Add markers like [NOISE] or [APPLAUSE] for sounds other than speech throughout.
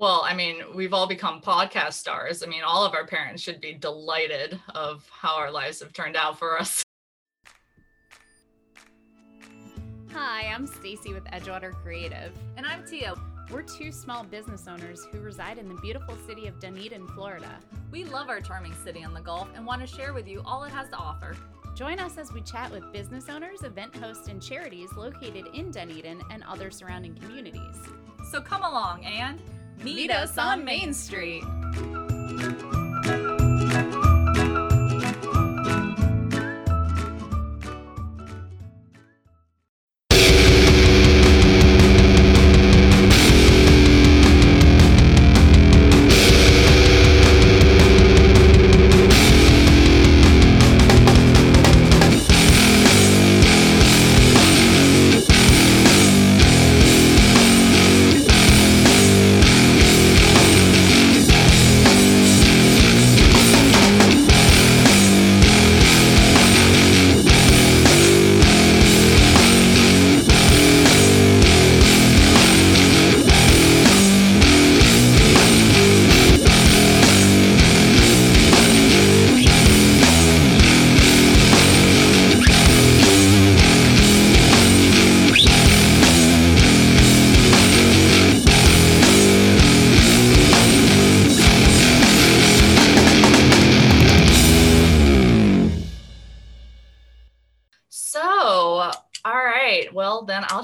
Well, I mean, we've all become podcast stars. I mean, all of our parents should be delighted of how our lives have turned out for us. [LAUGHS] Hi, I'm Stacy with Edgewater Creative. And I'm Tia. We're two small business owners who reside in the beautiful city of Dunedin, Florida. We love our charming city on the Gulf and want to share with you all it has to offer. Join us as we chat with business owners, event hosts, and charities located in Dunedin and other surrounding communities. So come along and meet, us on Main Street.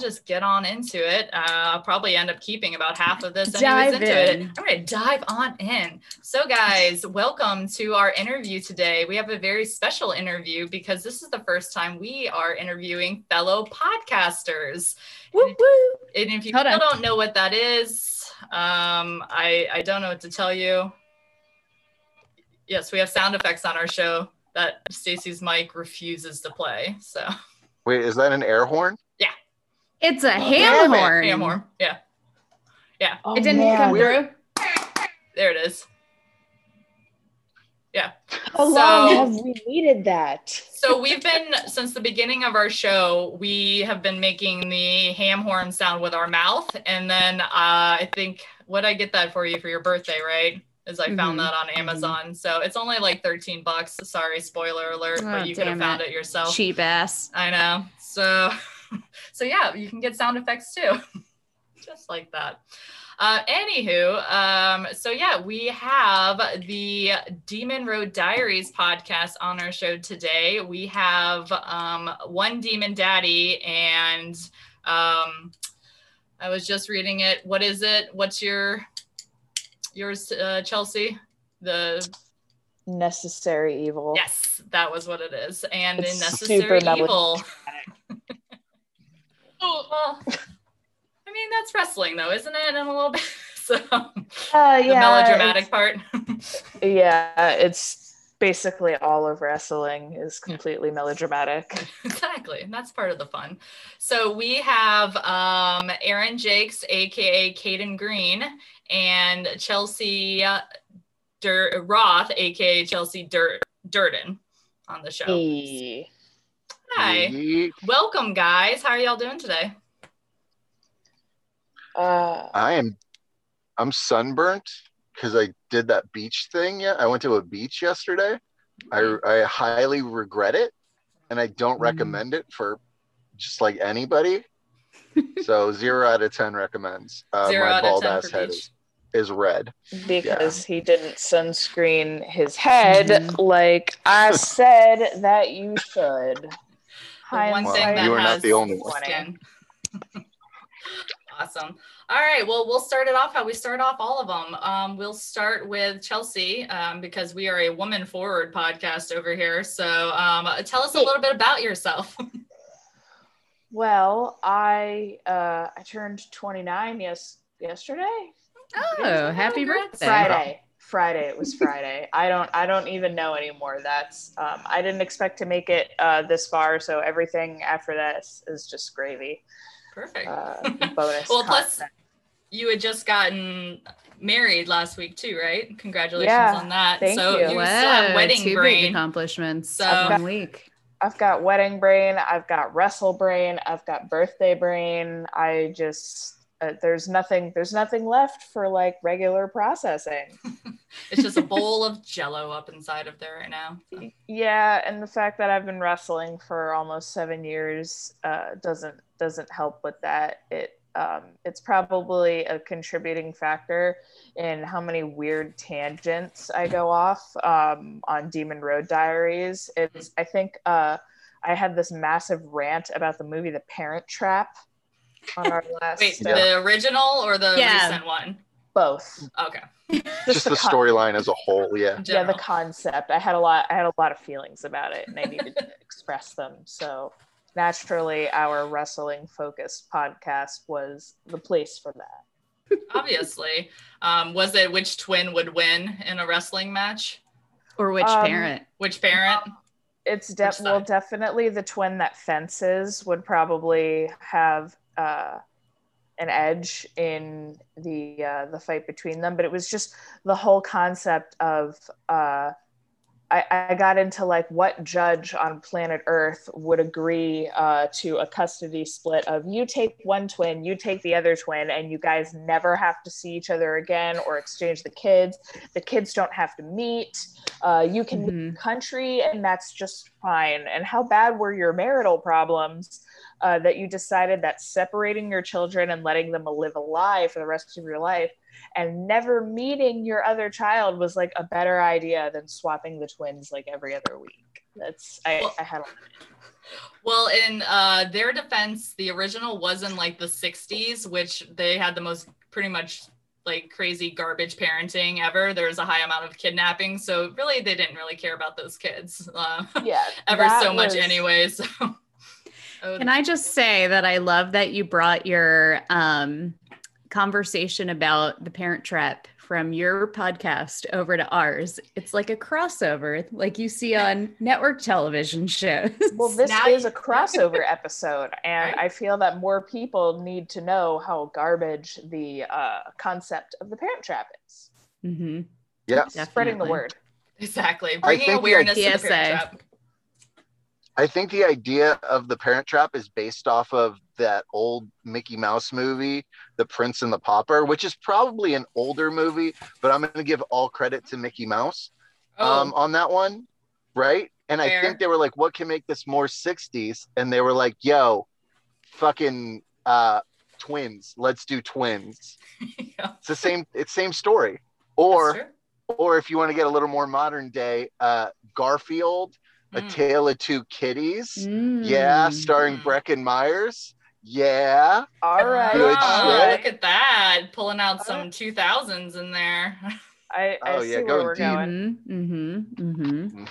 Just get on into it. Uh, I'll probably end up keeping about half of this Dive into in. it. I'm going to dive on in. So, guys, welcome to our interview today. We have a very special interview because this is the first time we are interviewing fellow podcasters. Woo woo! And if you Hold still on. don't know what that is, um, I, I don't know what to tell you. Yes, we have sound effects on our show that Stacy's mic refuses to play. So Wait, is that an air horn? It's a damn ham it. horn. yeah, more. Yeah, yeah. Oh, It didn't man. come through. There it is. Yeah. How long have we needed that? So we've been since the beginning of our show, we have been making the ham horn sound with our mouth, and then uh, I think what I get that for you for your birthday, right? Is I found Mhm, that on Amazon, so it's only like thirteen bucks. Sorry, spoiler alert, Oh, but you could have found it. it yourself. Cheap ass. I know. So, [LAUGHS] [LAUGHS] so yeah, you can get sound effects too, [LAUGHS] just like that. Uh, anywho, um, so yeah, we have the Demon Road Diaries podcast on our show today. We have um, one demon daddy, and um, I was just reading it. What is it? What's your yours, uh, Chelsea? The Necessary evil. yes, that was what it is, and It's in Necessary Evil. Oh, well, I mean, that's wrestling, though, isn't it? In a little bit. [LAUGHS] So, Uh, the melodramatic part. Yeah, it's basically all of wrestling is completely melodramatic. [LAUGHS] exactly. And that's part of the fun. So, we have um, Aaron Jakes, AKA Caden Green, and Chelsea uh, Dur- Roth, AKA Chelsea Dur- Durden, on the show. Hey. Hi. Yeet. Welcome, guys. How are y'all doing today? Uh, I am I'm sunburnt because I did that beach thing. Yeah, I went to a beach yesterday. I I highly regret it, and I don't Mm. recommend it for just like anybody. [LAUGHS] so zero out of ten recommends. Uh, Zero my out of bald 10 ass head beach. is, is red. because he didn't sunscreen his head Mm-hmm. Mhm. like I said that you should. The one thing Hindsight that You are not the only one. awesome. All right. Well, we'll start it off how we start off all of them. Um, we'll start with Chelsea um, because we are a woman forward podcast over here. So um, tell us a little bit about yourself. [LAUGHS] Well, I uh I turned 29 yes yesterday. Oh, happy birthday. Friday. Friday. It was Friday. I don't I don't even know anymore. That's um I didn't expect to make it uh this far, so everything after this is just gravy. Perfect. Uh [LAUGHS] bonus. well, plus you had just gotten married last week too, right? Congratulations Yeah, on that. thank so you. you still have Wow, wedding two big brain. accomplishments. So- So one week. I've got wedding brain, I've got wrestle brain, I've got birthday brain. I just uh, there's nothing there's nothing left for like regular processing [LAUGHS] it's just a bowl of jello up inside of there right now. so. yeah and the fact that i've been wrestling for almost seven years uh, doesn't doesn't help with that it um, it's probably a contributing factor in how many weird tangents i go off um, on demon road diaries it's i think uh, i had this massive rant about the movie the parent trap on our [LAUGHS] last Wait, uh, the original or the Yeah. recent one? Both Okay. Just the con- storyline as a whole. Yeah. In yeah the concept i had a lot i had a lot of feelings about it and i needed to [LAUGHS] express them so naturally our wrestling focused podcast was the place for that Obviously. Um, was it which twin would win in a wrestling match? Or which Um, parent? Which parent? it's de- well definitely the twin that fences would probably have uh, an edge in the uh, the fight between them but it was just the whole concept of uh, I, I got into like what judge on planet earth would agree uh, to a custody split of you take one twin you take the other twin and you guys never have to see each other again or exchange the kids. The kids don't have to meet. Uh, you can Mhm. country and that's just fine. And how bad were your marital problems uh, that you decided that separating your children and letting them live a lie for the rest of your life and never meeting your other child was like a better idea than swapping the twins like every other week that's i, Well- I had a Well, in uh, their defense, the original was in like the 60s, which they had the most pretty much like crazy garbage parenting ever. There was a high amount of kidnapping. So really, they didn't really care about those kids uh, yeah [LAUGHS] ever so much was- anyway. [LAUGHS] So. Oh, Can I just say that I love that you brought your um, conversation about the parent trap from your podcast over to ours? It's like a crossover, like you see on network television shows. well this Now is you- a [LAUGHS] crossover episode and Right. i feel that more people need to know how garbage the uh, concept of the parent trap is hmm Yeah. spreading the word exactly. Bringing awareness to the parent trap. I think the idea of the Parent Trap is based off of that old Mickey Mouse movie, The Prince and the Pauper, which is probably an older movie, but I'm going to give all credit to Mickey Mouse Oh, um, on that one, right? And I think they were like, "What can make this more '60s?" And they were like, "Yo, fucking uh, twins. Let's do twins." yeah, [LAUGHS] It's the same. It's same story. Or or if you want to get a little more modern day, uh, Garfield, A. Mm. Tale of Two Kitties. Yeah, Mm. starring Mm. Breckin Meyers. Yeah. all right Good Ah, shit. look at that. Pulling out All some 2000s in there. [LAUGHS] I, I Oh, see yeah, where going we're deep. going. Mm-hmm, mm-hmm.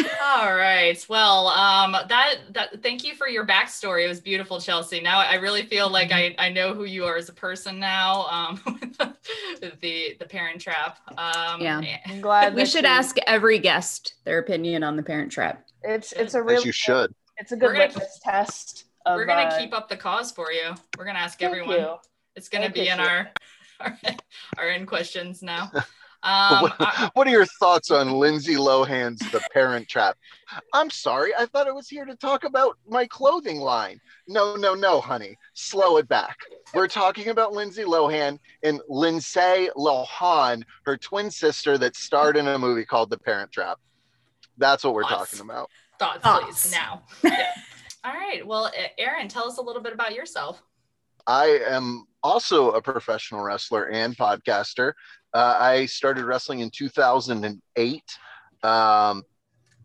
[LAUGHS] All right. Well, um, that that thank you for your backstory. It was beautiful, Chelsea. Now I really feel like I, I know who you are as a person now. Um, [LAUGHS] with the the Parent Trap. Um, Yeah. I'm glad We should you- ask every guest their opinion on the parent trap. It's it's a As really you should. it's a good We're gonna- litmus test. Of, We're gonna uh, keep up the cause for you. We're gonna ask thank everyone. you. It's gonna I be in [LAUGHS] our our, our in questions now. Um, what, I- [LAUGHS] what are your thoughts on Lindsay Lohan's The Parent Trap? I'm sorry, I thought I was here to talk about my clothing line. No, no, no, honey. Slow it back. We're talking about Lindsay Lohan and Lindsay Lohan, her twin sister that starred in a movie called The Parent Trap. That's what we're Thoughts? talking about. thoughts, Thoughts. please now. Yeah. All right. Well, Aaron, tell us a little bit about yourself. I am also a professional wrestler and podcaster. Uh, I started wrestling in 2008, um,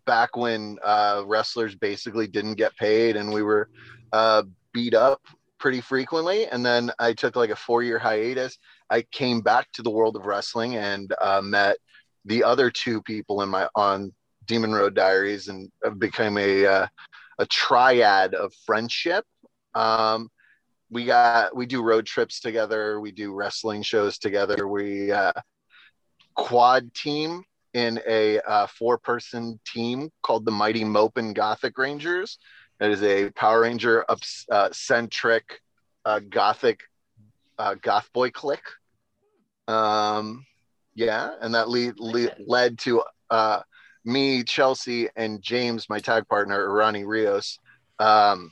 back when uh, wrestlers basically didn't get paid and we were uh, beat up pretty frequently. And then I took like a four year hiatus. I came back to the world of wrestling and uh, met the other two people in my on Demon Road Diaries and have become a uh, a triad of friendship. Um, we got we do road trips together we do wrestling shows together. We uh, quad team in a uh, four person team called the mighty morphin gothic rangers. That is a power ranger of uh, centric uh, gothic uh, goth boy clique. Um yeah and that lead, lead led to uh me chelsea and james my tag partner Ronnie rios um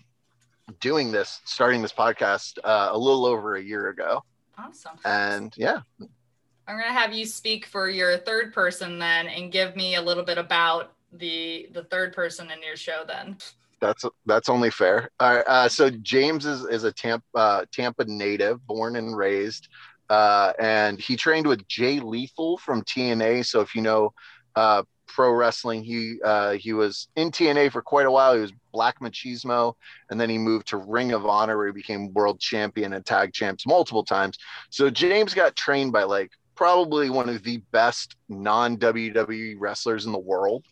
doing this, starting this podcast uh, a little over a year ago. Awesome. And yeah, I'm gonna have you speak for your third person then, and give me a little bit about the the third person in your show then. that's that's only fair. All right, uh, so James is is a Tampa uh, Tampa native, born and raised, uh, and he trained with Jay Lethal from TNA. So if you know uh, pro wrestling, he uh, he was in TNA for quite a while. He was Black Machismo, and then he moved to Ring of Honor, where he became world champion and tag champs multiple times. So James got trained by like probably one of the best non WWE wrestlers in the world.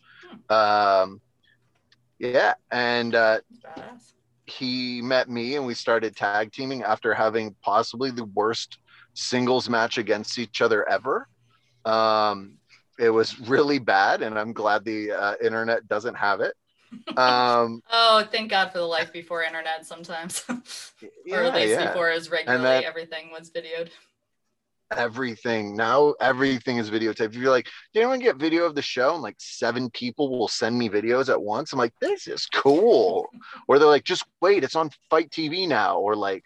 Um, yeah, and uh, he met me and we started tag teaming after having possibly the worst singles match against each other ever. Um, it was really bad, and I'm glad the uh, internet doesn't have it. Um, [LAUGHS] Oh, thank God for the life before internet sometimes. [LAUGHS] or at least yeah. before as regularly that- everything was videoed. everything now everything is videotaped if you're like did anyone get video of the show and like seven people will send me videos at once i'm like this is cool [LAUGHS] or they're like just wait it's on FITE TV now or like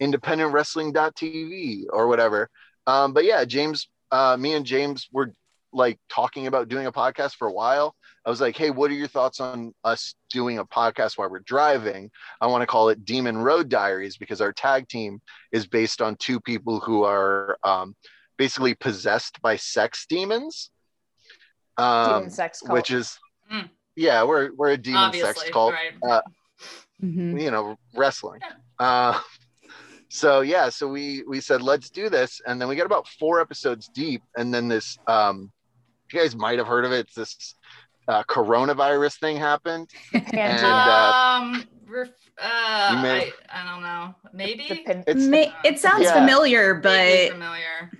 independent wrestling.tv or whatever um but yeah james uh me and james were like talking about doing a podcast for a while i was like hey what are your thoughts on us doing a podcast while we're driving i want to call it demon road diaries because our tag team is based on two people who are um, basically possessed by sex demons, um, Demon sex cult. which is Mm. yeah, we're we're a demon sex cult, right? Mhm. you know, wrestling. Uh, so yeah, so we we said let's do this, and then we got about four episodes deep, and then this um, you guys might have heard of it. It's this uh, coronavirus thing happened. [LAUGHS] Pandemic. and, uh, um, ref- uh, you may- I, I don't know. Maybe. The pin- It's Ma- it sounds Yeah. familiar, but familiar.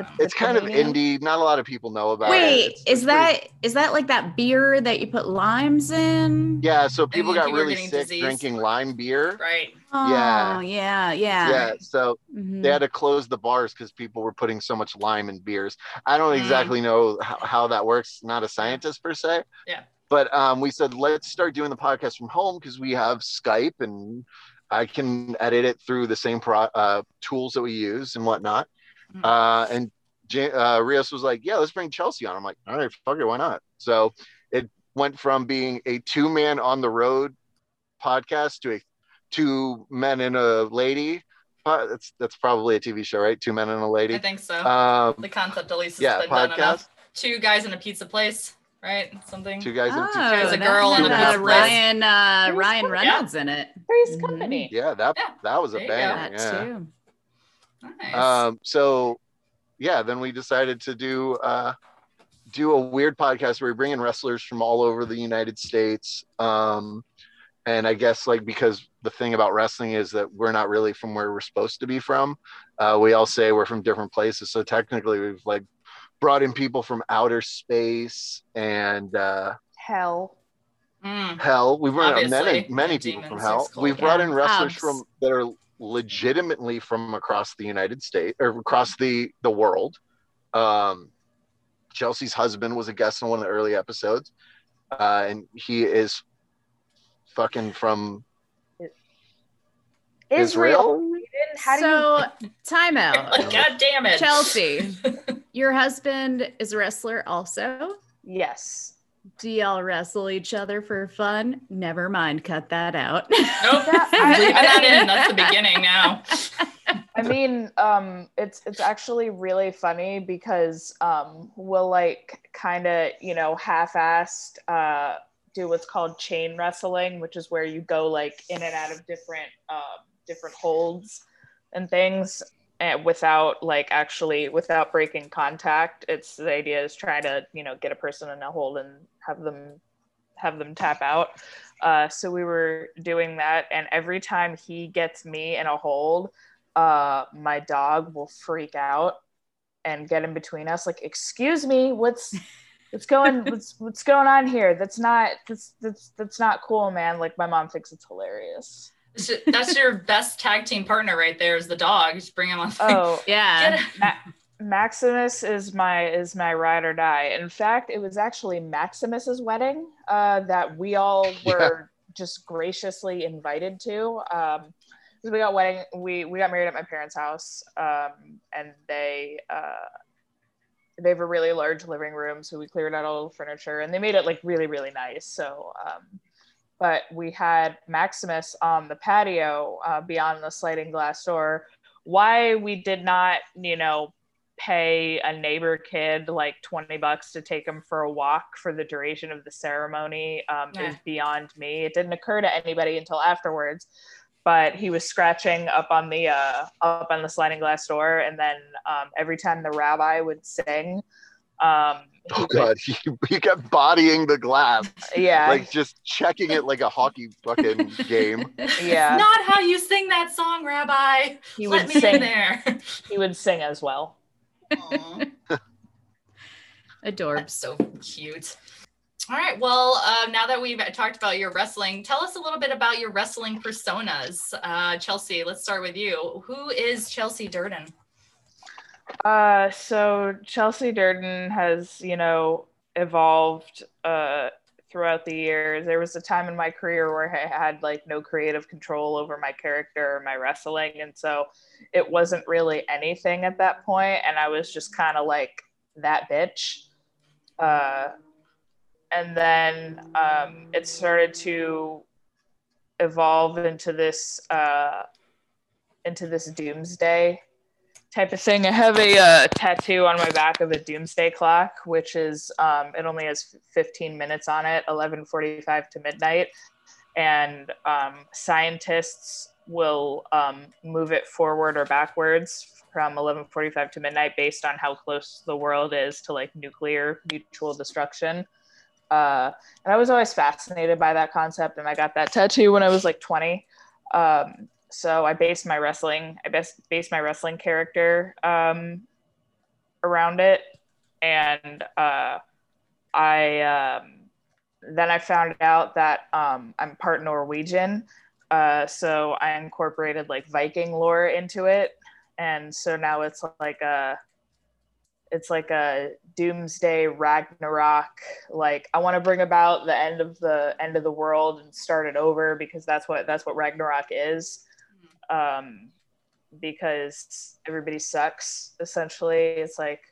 I don't know. it's kind of Canadian? indie. Not a lot of people know about it. wait, is it's pretty- that is that like that beer that you put limes in? Yeah, so people got people really sick disease. drinking lime beer. Right. Oh, Yeah. yeah, yeah. Yeah, so Mhm. they had to close the bars because people were putting so much lime in beers. I don't Mm. exactly know how, how that works. Not a scientist per se. Yeah. But um, we said let's start doing the podcast from home because we have Skype and I can edit it through the same pro- uh, tools that we use and whatnot. Mhm. Uh, and J- uh, Rios was like, "Yeah, let's bring Chelsea on." I'm like, "All right, fuck it, why not?" So it went from being a two man on the road podcast to a two men and a lady. Uh, that's that's probably a TV show, right? Two men and a lady. I think so. Um, the concept at least has yeah, been done podcast. enough. Two guys in a pizza place, right? Something. Two guys Oh, and two. There's a girl and a uh, pizza place. Ryan uh, Ryan one- Reynolds in it. Three's Mhm. Company. Yeah, that Yeah, that was a there you banger. That Yeah. too. Nice. Um, so yeah, then we decided to do uh, do a weird podcast where we bring in wrestlers from all over the United States. Um, and I guess like because the thing about wrestling is that we're not really from where we're supposed to be from. Uh, we all say we're from different places. So technically, we've like brought in people from outer space and uh, Hell. Mm. hell. We've brought in many many people from hell. We've brought in wrestlers Abs. from that are legitimately from across the United States or across the the world. Um, Chelsea's husband was a guest in one of the early episodes, uh, and he is fucking from Israel. Israel. You didn't- How do you? so time out. Like, [LAUGHS] God damn it. Chelsea, [LAUGHS] your husband is a wrestler also. Yes. Do y'all wrestle each other for fun? Never mind, cut that out. Nope. I- Leaving I- that in. That's the beginning now. [LAUGHS] I mean, um, it's it's actually really funny because um, we'll like kind of you know half-assed uh, do what's called chain wrestling, which is where you go like in and out of different um, different holds and things and without like actually without breaking contact. It's the idea is trying to you know get a person in a hold and have them have them tap out. Uh, so we were doing that, and every time he gets me in a hold, uh, my dog will freak out and get in between us. Like, excuse me, what's [LAUGHS] what's going what's what's going on here? That's not that's that's that's not cool, man. Like my mom thinks it's hilarious. That's your best tag team partner right there is the dog. Just bring him on. Oh, [LAUGHS] yeah. Get it. Maximus is my is my ride or die. In fact, it was actually Maximus's wedding uh, that we all [LAUGHS] Yeah. were just graciously invited to. Um, we got wedding, we we got married at my parents' house, um, and they uh, they have a really large living room, so we cleared out all the furniture, and they made it like really really nice. So, um, but we had Maximus on the patio uh, beyond the sliding glass door. Why we did not, you know, pay a neighbor kid like 20 bucks to take him for a walk for the duration of the ceremony um, yeah. is beyond me. It didn't occur to anybody until afterwards, but he was scratching up on the uh, up on the sliding glass door, and then um, every time the rabbi would sing. Um, [LAUGHS] oh god, [LAUGHS] he, he kept bodying the glass. Yeah, like just checking it like a hockey fucking [LAUGHS] game. Yeah, not how you sing that song, Rabbi. He Let would sing there. He would sing as well. Adorbs. That's so cute. All right. Well, uh, now that we've talked about your wrestling, tell us a little bit about your wrestling personas. Uh, Chelsea, let's start with you. Who is Chelsea Durden? Uh, so Chelsea Durden has, you know, evolved uh, throughout the years. There was a time in my career where I had like no creative control over my character or my wrestling. And so it wasn't really anything at that point, And I was just kind of like that bitch. Uh, and then um, it started to evolve into this uh, into this doomsday type of thing. I have a uh, tattoo on my back of a doomsday clock, which is um, it only has 15 minutes on it, 11:45 to midnight, and um, scientists will um, move it forward or backwards from 11:45 to midnight based on how close the world is to like nuclear mutual destruction. Uh, and I was always fascinated by that concept, and I got that tattoo when I was like 20. Um, so I based my wrestling, I best based my wrestling character um, around it, and uh, I um, then I found out that um, I'm part Norwegian, uh, so I incorporated like Viking lore into it, and so now it's like a it's like a doomsday ragnarok like i want to bring about the end of the end of the world and start it over because that's what that's what ragnarok is um, because everybody sucks. Essentially, it's like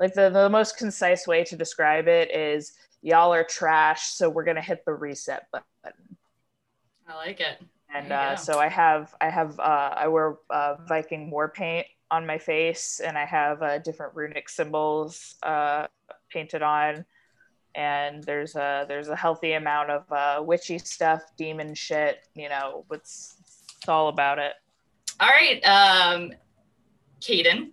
like the, the most concise way to describe it is y'all are trash, so we're gonna hit the reset button. I like it. And uh, so I have I have uh, I wear uh, Viking war paint on my face, and I have uh, different runic symbols uh, painted on. And there's a there's a healthy amount of uh, witchy stuff, demon shit. You know, what's it's all about it. All right. Um, Caden,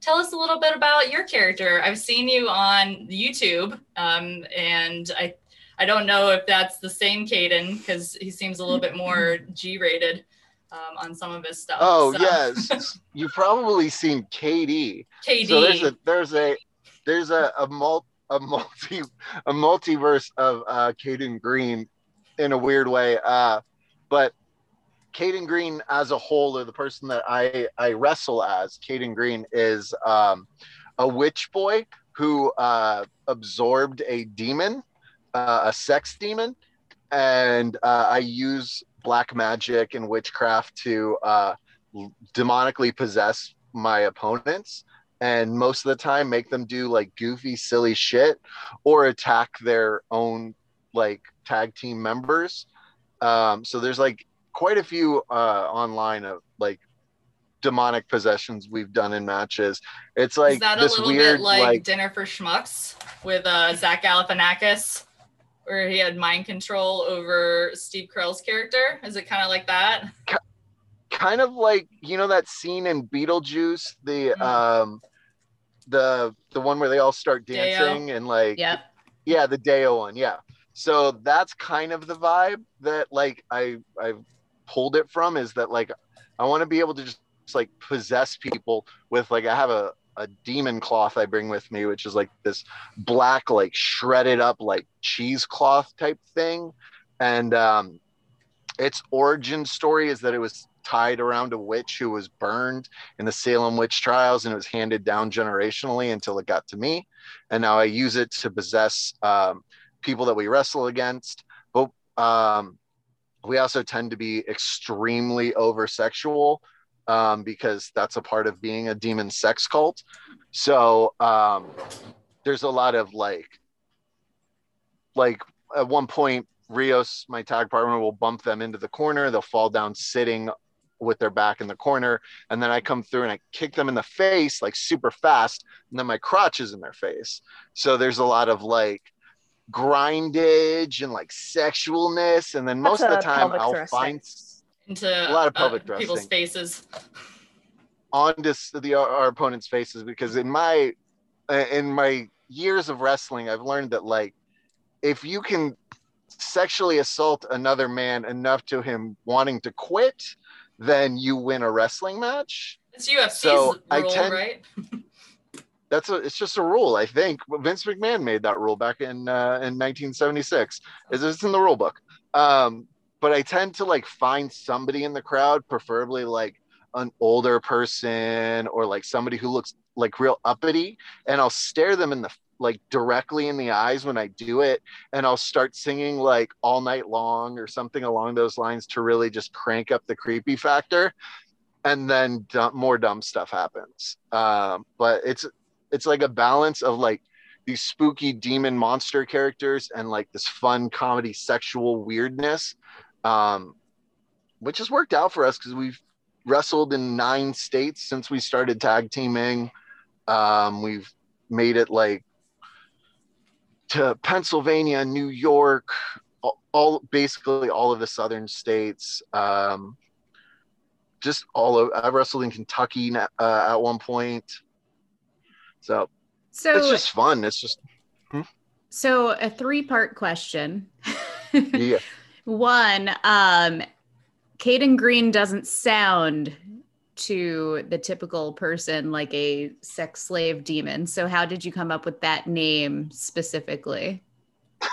tell us a little bit about your character. I've seen you on YouTube, um, and I I don't know if that's the same Caden because he seems a little bit more [LAUGHS] G-rated um, on some of his stuff. Oh so. yes, [LAUGHS] you've probably seen KD. KD. So there's a there's a there's a a, mul- a multi a multiverse of uh, Caden Green in a weird way. Uh, but Caden Green as a whole, or the person that I, I wrestle as, Caden Green is um, a witch boy who uh, absorbed a demon, uh, a sex demon, and uh, I use black magic and witchcraft to uh, demonically possess my opponents. And most of the time make them do like goofy silly shit or attack their own like tag team members. Um, so there's like quite a few uh, online of like demonic possessions we've done in matches. It's like Is that this a little weird bit like, like Dinner for Schmucks with uh, Zach Galifianakis, where he had mind control over Steve Carell's character? Is it kind of like that? kind of like you know that scene in Beetlejuice, the Mhm. um the the one where they all start dancing and like Yep. yeah the Day-O one yeah so that's kind of the vibe that like I I pulled it from is that like I want to be able to just, like possess people with like I have a a demon cloth I bring with me, which is like this black, like shredded up, like cheesecloth type thing. And um, its origin story is that it was tied around a witch who was burned in the Salem witch trials and it was handed down generationally until it got to me. And now I use it to possess um, people that we wrestle against. But um, we also tend to be extremely over sexual um, because that's a part of being a demon sex cult. So um, there's a lot of like, like at one point, Rios, my tag partner, will bump them into the corner. They'll fall down sitting with their back in the corner. And then I come through and I kick them in the face like super fast. And then my crotch is in their face. So there's a lot of like grindage and like sexualness. And then most That's of the time I'll thrusting. find Into A lot of uh, pelvic people's faces. onto s- the our opponent's faces because in my uh, in my years of wrestling i've learned that like if you can sexually assault another man enough to him wanting to quit then you win a wrestling match It's UFC's So, I rule, tend- right? [LAUGHS] that's a it's just a rule i think. Vince mcmahon made that rule back in uh, in 1976 is it's in the rule book. Um but i tend to like find somebody in the crowd preferably like an older person or like somebody who looks like real uppity and i'll stare them in the like directly in the eyes when i do it and i'll start singing like all night long or something along those lines to really just crank up the creepy factor and then more dumb stuff happens. Um, but it's it's like a balance of like these spooky demon monster characters and like this fun comedy sexual weirdness um, which has worked out for us because we've wrestled in nine states since we started tag teaming. Um, we've made it like to pennsylvania new york all, all basically all of the southern states um, just all of i wrestled in kentucky uh, at one point so So, it's just fun. It's just so a three-part question. yeah. [LAUGHS] One, um, Caden Green doesn't sound to the typical person like a sex slave demon. So, how did you come up with that name specifically? [LAUGHS]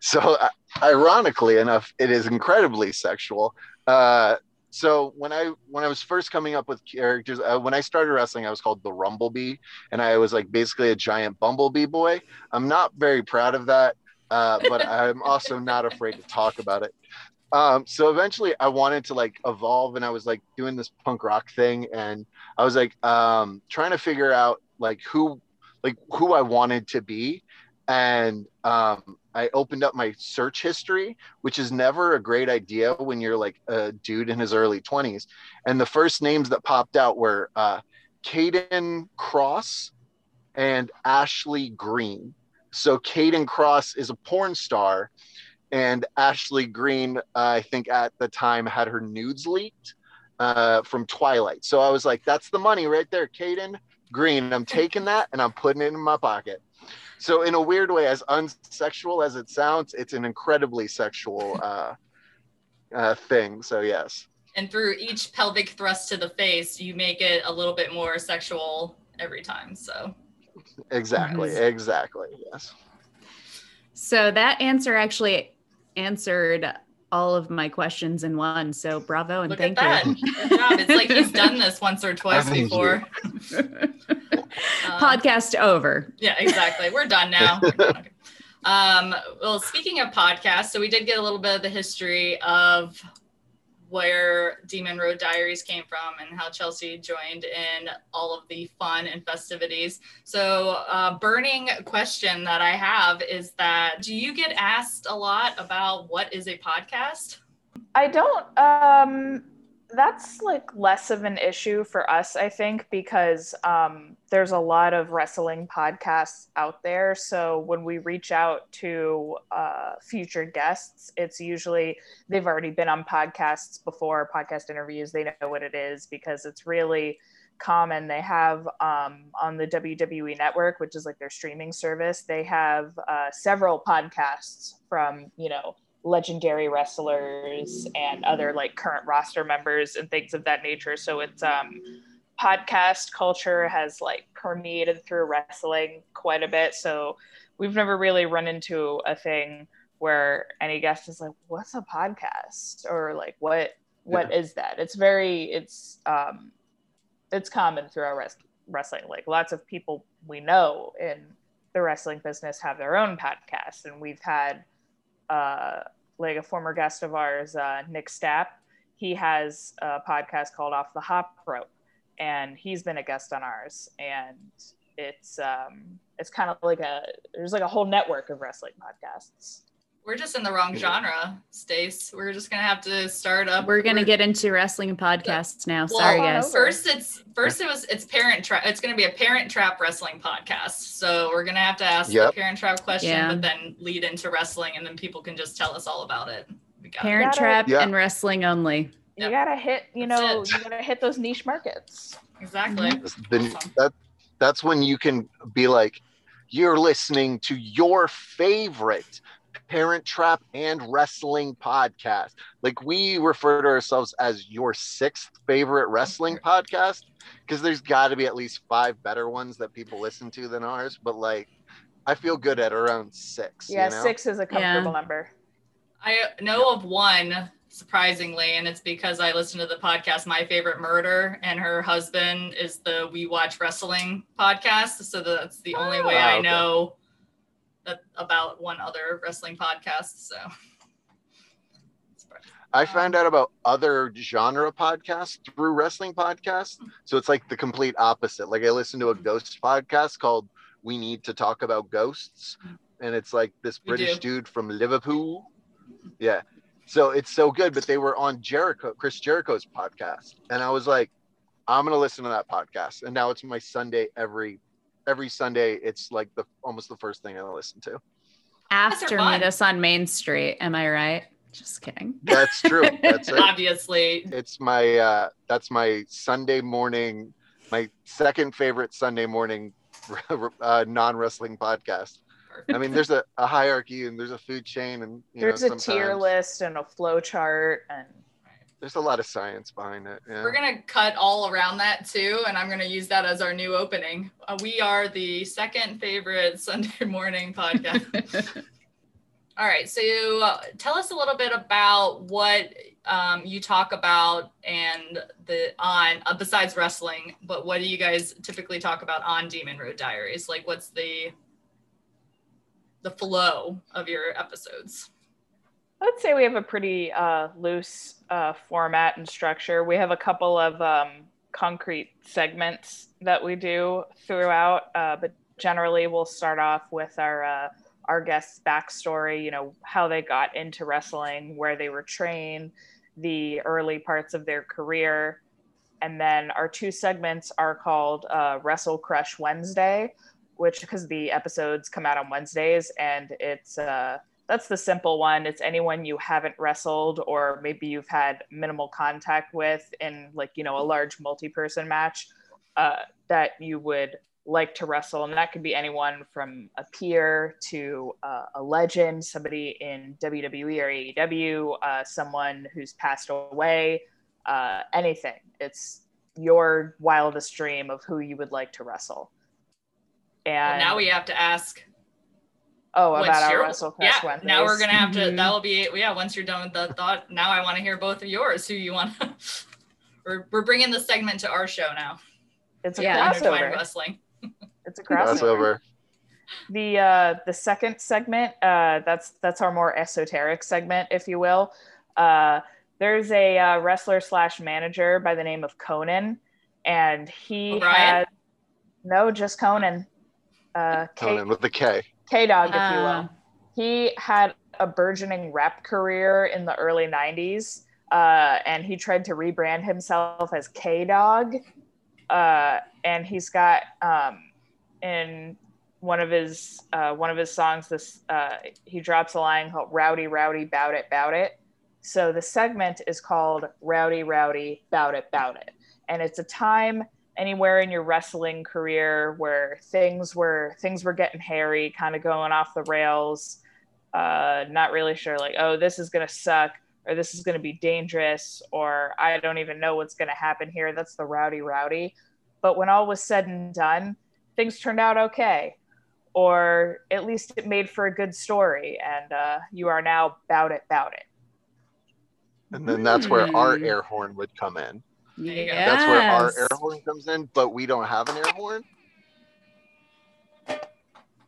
So uh, ironically enough, it is incredibly sexual. Uh, so when I when I was first coming up with characters, uh, when I started wrestling, I was called the Rumblebee, and I was like basically a giant bumblebee boy. I'm not very proud of that, uh, but [LAUGHS] I'm also not afraid to talk about it. Um, so eventually, I wanted to like evolve, and I was like doing this punk rock thing, and I was like um, trying to figure out like who like who I wanted to be, and um, I opened up my search history, which is never a great idea when you're like a dude in his early 20s. And the first names that popped out were uh, Caden Cross and Ashley Greene. So Caden Cross is a porn star, and Ashley Greene, uh, I think at the time had her nudes leaked uh, from Twilight. So I was like, that's the money right there, Caden Green. I'm taking that and I'm putting it in my pocket. So in a weird way, as unsexual as it sounds, it's an incredibly sexual [LAUGHS] uh, uh, thing. So yes, And through each pelvic thrust to the face, you make it a little bit more sexual every time. So exactly, exactly, yes. So, that answer actually answered all of my questions in one. So, bravo and look thank at that. you. Good job. It's like he's done this once or twice Thank you. before. [LAUGHS] Um, Podcast over. Yeah, exactly. We're done now. [LAUGHS] Okay. Um, well, speaking of podcasts, so we did get a little bit of the history of where Demon Road Diaries came from and how Chelsea joined in all of the fun and festivities. So, uh, burning question that I have is that do you get asked a lot about what is a podcast? I don't. Um, that's like less of an issue for us, I think, because um, there's a lot of wrestling podcasts out there. So when we reach out to uh, future guests, it's usually they've already been on podcasts before, podcast interviews. They know what it is because it's really common. They have um, on the WWE network, which is like their streaming service, they have uh, several podcasts from, you know, legendary wrestlers and other like current roster members and things of that nature. So it's um podcast culture has like permeated through wrestling quite a bit. So we've never really run into a thing where any guest is like, what's a podcast? Or like what what is that? It's very it's um it's common through our res- wrestling. Like lots of people we know in the wrestling business have their own podcasts and we've had uh, like a former guest of ours, uh, Nick Stapp. He has a podcast called Off the Hop Rope, and he's been a guest on ours. And it's um, it's kind of like a there's like a whole network of wrestling podcasts. We're just in the wrong genre, Stace. We're just gonna have to start up. We're gonna get into wrestling podcasts now. Well, Sorry, guys. First, it's first it was it's parent trap. It's going to be a parent trap wrestling podcast. So we're going to have to ask Yep. the parent trap question, Yeah. but then lead into wrestling, and then people can just tell us all about it. We got it. Parent Gotta- Trap Yeah. and wrestling only. You Yep. gotta hit, you That's know, it. you gotta hit those niche markets. exactly. Mm-hmm. Then Awesome. that that's when you can be like, you're listening to your favorite Parent Trap and Wrestling podcast. Like we refer to ourselves as your sixth favorite wrestling podcast because there's got to be at least five better ones that people listen to than ours. But like, I feel good at around six. Yeah, you know? six is a comfortable number. I know of one surprisingly, and it's because I listen to the podcast My Favorite Murder, and her husband is the We Watch Wrestling podcast. So that's the only oh, way Oh, I okay. know that about one other wrestling podcast. So I found out about other genre podcasts through wrestling podcasts. So it's like the complete opposite. Like I listened to a ghost podcast called We Need to Talk About Ghosts. And it's like this British dude from Liverpool. Yeah. So it's so good, but they were on Jericho, Chris Jericho's podcast. And I was like, I'm gonna listen to that podcast. And now it's my Sunday every every Sunday. It's like the almost the first thing I listen to. After meet us on Main Street. Am I right? Just kidding. That's true. That's [LAUGHS] it. obviously, it's my uh that's my sunday morning my second favorite sunday morning [LAUGHS] uh, non-wrestling podcast i mean there's a, a hierarchy and there's a food chain and you There's know, a tier list and a flow chart, and there's a lot of science behind it yeah. We're gonna cut all around that too, and I'm gonna use that as our new opening. Uh, we are the second favorite [LAUGHS] Sunday morning podcast. [LAUGHS] all right, so uh, tell us a little bit about what um, you talk about and the on uh, besides wrestling, but what do you guys typically talk about on Demon Road Diaries? Like, what's the the flow of your episodes? I would say we have a pretty uh, loose uh, format and structure. We have a couple of um, concrete segments that we do throughout, uh, but generally we'll start off with our uh, our guests' backstory. You know how they got into wrestling, where they were trained, the early parts of their career, and then our two segments are called uh, Wrestle Crush Wednesday, which because the episodes come out on Wednesdays, and it's uh, that's the simple one. It's anyone you haven't wrestled or maybe you've had minimal contact with in like, you know, a large multi-person match uh, that you would like to wrestle. And that could be anyone from a peer to uh, a legend, somebody in WWE or AEW, uh, someone who's passed away, uh, anything. It's your wildest dream of who you would like to wrestle. Well, And now we have to ask oh, What's about our your- Wrestle yeah, Wednesdays. now we're gonna have to. Mhm. That will be yeah. Once you're done with the thought, now I want to hear both of yours. Who you want? [LAUGHS] we're we're bringing the segment to our show now. It's a Yeah. Crossover. wrestling. [LAUGHS] It's a crossover. crossover The uh, the second segment, uh, that's that's our more esoteric segment, if you will. Uh, there's a uh, wrestler slash manager by the name of Konnan, and he O'Brien? had no, just Konnan, uh, K Konnan with the k K Dog, if you Uh, will. He had a burgeoning rap career in the early '90s, uh, and he tried to rebrand himself as K Dog, uh, and he's got um, in one of his uh, one of his songs this uh, he drops a line called "Rowdy Rowdy Bout It Bout It." So the segment is called "Rowdy Rowdy Bout It Bout It," and it's a time anywhere in your wrestling career where things were things were getting hairy, kind of going off the rails, uh, not really sure like, oh, this is gonna suck or this is gonna be dangerous or I don't even know what's gonna happen here. That's the rowdy rowdy. But when all was said and done, things turned out okay. Or at least it made for a good story, and uh, you are now bout it, bout it. and then that's where our Hmm. air horn would come in That's where our air horn comes in but we don't have an air horn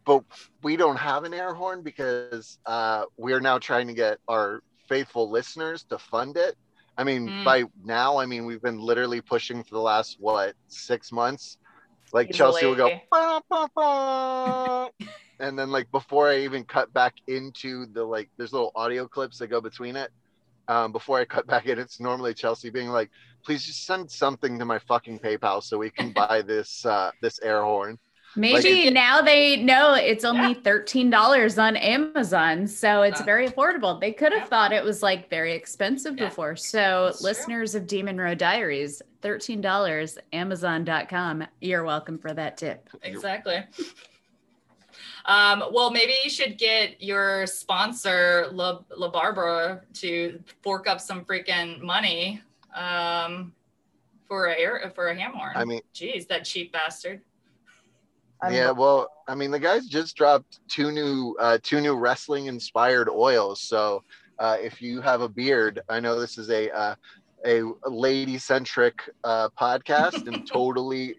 but we don't have an air horn because uh, we're now trying to get our faithful listeners to fund it. I mean, Mm. by now, I mean we've been literally pushing for the last what six months. Like Chelsea will go, Easily. "Ba, ba, ba," [LAUGHS] and then like before I even cut back into the like, there's little audio clips that go between it. Um, before I cut back in, it's normally Chelsea being like, "Please just send something to my fucking PayPal so we can buy [LAUGHS] this uh, this air horn." Maybe Like- now they know it's only $13 on Amazon. So it's very affordable. They could have thought it was like very expensive Yeah. before. So, That's true. listeners of Demon Road Diaries, $13, Amazon.com. You're welcome for that tip. Exactly. [LAUGHS] Um, well, maybe you should get your sponsor, La, La Barbara, to fork up some freaking money um, for a air, for a ham horn. I mean, geez, that cheap bastard. I'm- yeah, well, I mean, the guys just dropped two new uh, two new wrestling inspired oils. So uh, if you have a beard, I know this is a uh, a lady centric uh, podcast, and [LAUGHS] totally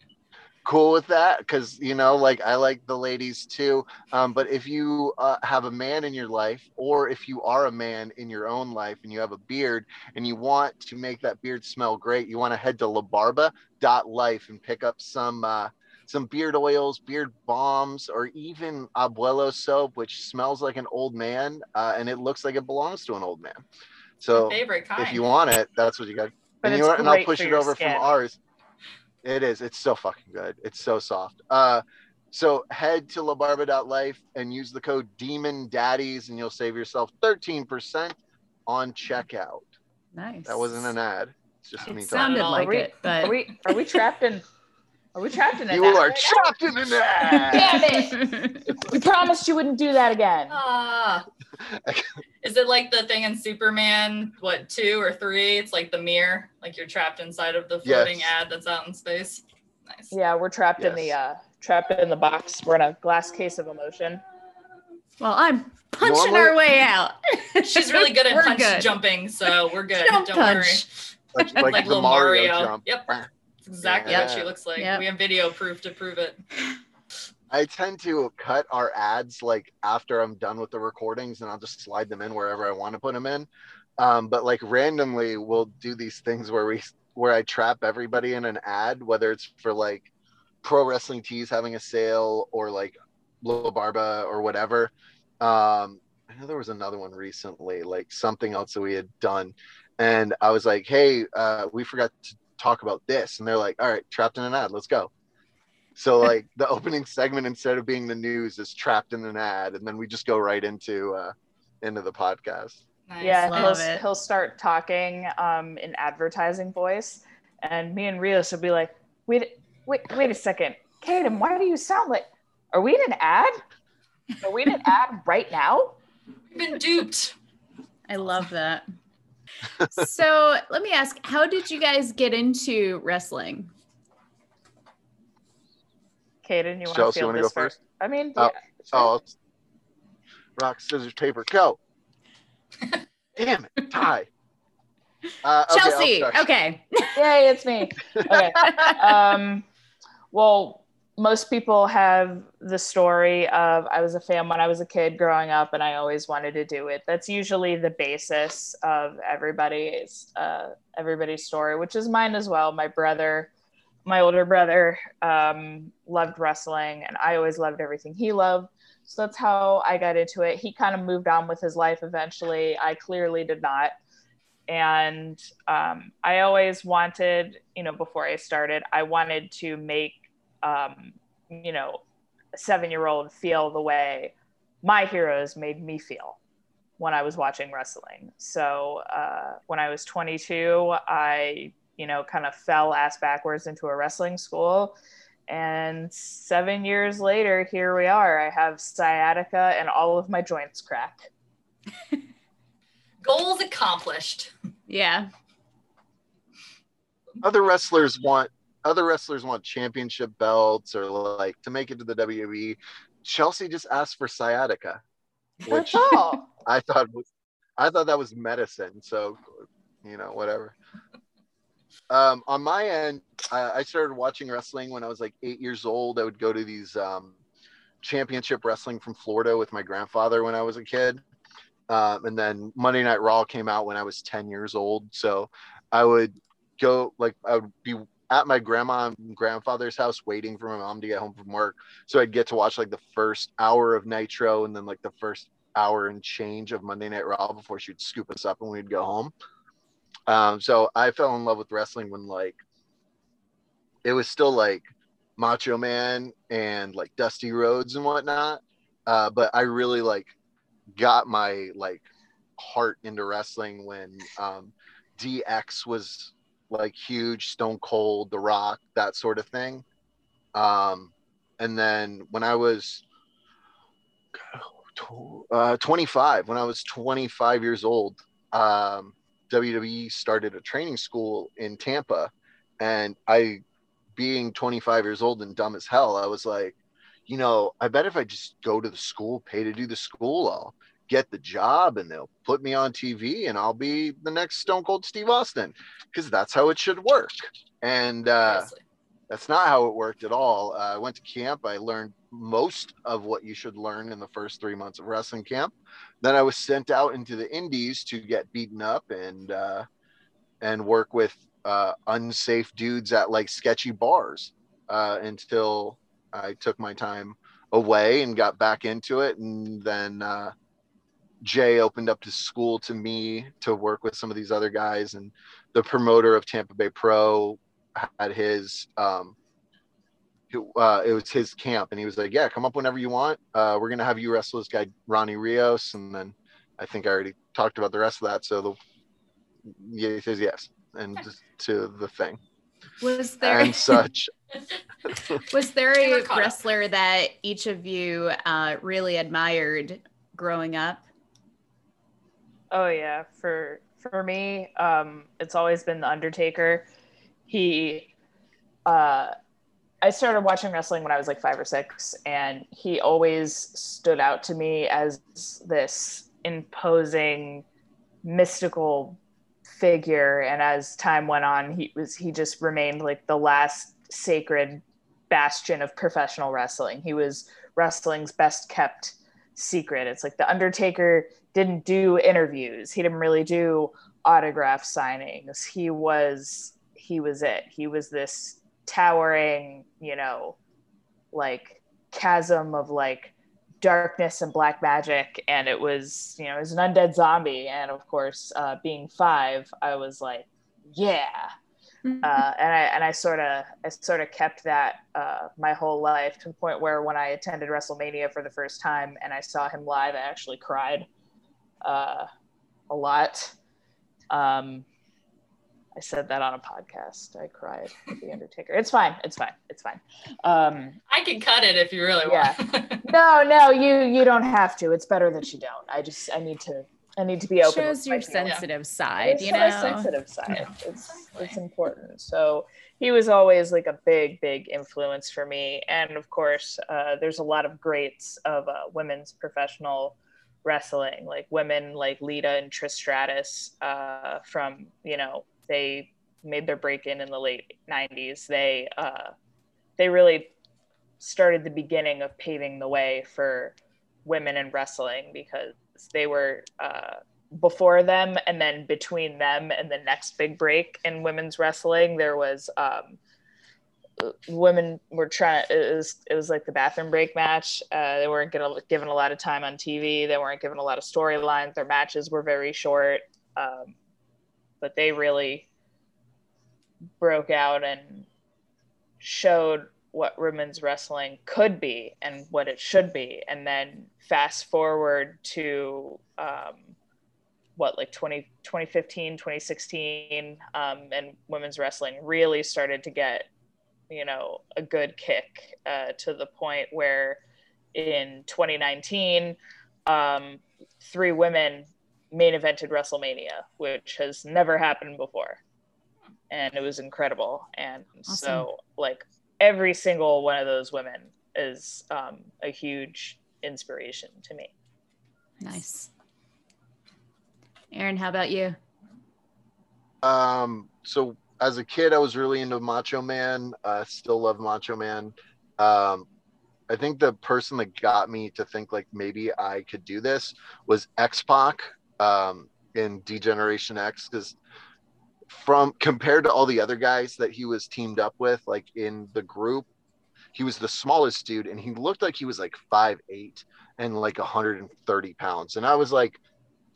cool with that because you know, like I like the ladies too. Um, but if you uh, have a man in your life, or if you are a man in your own life and you have a beard and you want to make that beard smell great, you want to head to labarba.life and pick up some. Uh, some beard oils, beard bombs, or even abuelo soap, which smells like an old man uh, and it looks like it belongs to an old man. So favorite kind. if you want it, that's what you got. But and, you it's want, and I'll push it over skin. from ours. It is. It's so fucking good. It's so soft. Uh, so head to labarba.life and use the code Demon Daddies, and you'll save yourself 13% on checkout. Nice. That wasn't an ad. It's just It me sounded all. like Are we- it, but Are we are we trapped in are we trapped in talking. it? You are trapped in an [LAUGHS] ad. Damn We promised you wouldn't do that again. Ah. Is it like the thing in Superman, what, two or three? It's like the mirror, like you're trapped inside of the floating Yes. ad that's out in space. Nice. Yeah, we're trapped in the uh trapped in the box. We're in a glass case of emotion. well, I'm punching Normally- our way out. She's really good at [LAUGHS] punch good. jumping, so we're good. Jump Don't punch. Like, worry. like, [LAUGHS] Like, the little Mario, Mario. jump. Yep. That's exactly what she looks like. Yep. We have video proof to prove it. I tend to cut our ads like after I'm done with the recordings and I'll just slide them in wherever I want to put them in. Um, but like randomly we'll do these things where we where I trap everybody in an ad, whether it's for like pro wrestling tees having a sale or like Lola Barba or whatever. Um, I know there was another one recently, like something else that we had done. And I was like, hey, uh, we forgot to talk about this. And they're like, all right, trapped in an ad, let's go. So like the opening segment instead of being the news is trapped in an ad, and then we just go right into uh into the podcast. Nice. Yeah, Love he'll it. he'll start talking um in advertising voice, and me and Rios will be like, wait, wait, wait a second, Kaden, why do you sound like? Are we in an ad? Are we in an ad right now? We've been duped. I love that. so let me ask, how did you guys get into wrestling? Kaden, you want to Chelsea, feel wanna this go first? I mean, Oh, yeah, sure. Oh, rock scissors paper go. [LAUGHS] Damn it, tie. Uh, okay, Chelsea. start. Okay. [LAUGHS] Yay, it's me. Okay. um, well, most people have the story of I was a fan when I was a kid growing up, and I always wanted to do it. That's usually the basis of everybody's uh, everybody's story, which is mine as well. My brother, my older brother, um, loved wrestling, and I always loved everything he loved. So that's how I got into it. He kind of moved on with his life eventually. I clearly did not and um, I always wanted, you know, before I started, I wanted to make, um, you know, a seven-year-old feel the way my heroes made me feel when I was watching wrestling. So uh, when I was 22, I, you know, kind of fell ass backwards into a wrestling school. And seven years later, here we are. I have sciatica and all of my joints crack. [LAUGHS] Goals accomplished. Yeah. Other wrestlers want other wrestlers want championship belts or like to make it to the WWE. Chelsea just asked for sciatica, which [LAUGHS] I thought was I thought that was medicine. So, you know, whatever. Um, on my end, I, I started watching wrestling when I was like eight years old. I would go to these um, championship wrestling from Florida with my grandfather when I was a kid. Um, and then Monday Night Raw came out when I was 10 years old. So I would go, like, I would be at my grandma and grandfather's house waiting for my mom to get home from work. So I'd get to watch like the first hour of Nitro and then like the first hour and change of Monday Night Raw before she'd scoop us up and we'd go home. Um, so I fell in love with wrestling when like it was still like Macho Man and like Dusty Rhodes and whatnot. Uh, but I really like got my like heart into wrestling when um, DX was like huge, Stone Cold, The Rock, that sort of thing. Um, and then when I was uh, 25, when I was 25 years old, um, WWE started a training school in Tampa, and I, being 25 years old and dumb as hell, I was like, you know, I bet if I just go to the school, pay to do the school, I'll get the job and they'll put me on TV and I'll be the next Stone Cold Steve Austin because that's how it should work. And uh, Seriously. That's not how it worked at all. Uh, I went to camp. I learned most of what you should learn in the first three months of wrestling camp. Then I was sent out into the indies to get beaten up and uh, and work with uh, unsafe dudes at like sketchy bars uh, until I took my time away and got back into it. And then uh, Jay opened up his school to me to work with some of these other guys, and the promoter of Tampa Bay Pro had his um, uh, it was his camp, and he was like, "Yeah, come up whenever you want. Uh, we're gonna have you wrestle this guy Ronnie Rios." And then I think I already talked about the rest of that. So the yeah, he says yes, and to the thing Was there and [LAUGHS] such. was there a caught up. wrestler that each of you uh, really admired growing up? Oh yeah, for for me, um, it's always been the Undertaker. He, uh, I started watching wrestling when I was like five or six, and he always stood out to me as this imposing, mystical figure. And as time went on, he was he just remained like the last sacred bastion of professional wrestling. He was wrestling's best kept secret. It's like the Undertaker didn't do interviews. He didn't really do autograph signings. He was he was it. He was this towering, you know, like chasm of like darkness and black magic and it was, you know, it was an undead zombie and of course, uh being 5, I was like, yeah. Uh, and I and I sort of I sort of kept that uh, my whole life to the point where when I attended WrestleMania for the first time and I saw him live, I actually cried uh, a lot. Um, I said that on a podcast. I cried at the Undertaker. It's fine. It's fine. It's fine. Um, I can cut it if you really Yeah. want. [LAUGHS] no, no, you you don't have to. It's better that you don't. I just I need to I need to be open. Shows with your feelings. sensitive side, It's you my know. sensitive side. Yeah. It's it's important. So he was always like a big, big influence for me. And of course, uh, there's a lot of greats of uh, women's professional wrestling, like women like Lita and Trish Stratus. Uh, from you know, they made their break in in the late '90s. They uh, they really started the beginning of paving the way for women in wrestling because they were uh, before them and then between them and the next big break in women's wrestling there was um, women were trying it was it was like the bathroom break match. Uh, they weren't gonna, given a lot of time on tv they weren't given a lot of storylines their matches were very short. Um, but they really broke out and showed what women's wrestling could be and what it should be. And then fast forward to um, what like 20, 2015 2016 um, and women's wrestling really started to get you know a good kick uh, to the point where in 2019 um, three women main evented wrestlemania which has never happened before and it was incredible and so like every single one of those women is um, a huge inspiration to me Nice. Aaron, how about you? Um, so as a kid, I was really into Macho Man. Uh, still love Macho Man. Um, I think the person that got me to think like maybe I could do this was X Pac um, in D-Generation X because from compared to all the other guys that he was teamed up with, like in the group, he was the smallest dude and he looked like he was like five eight and like 130 pounds. And I was like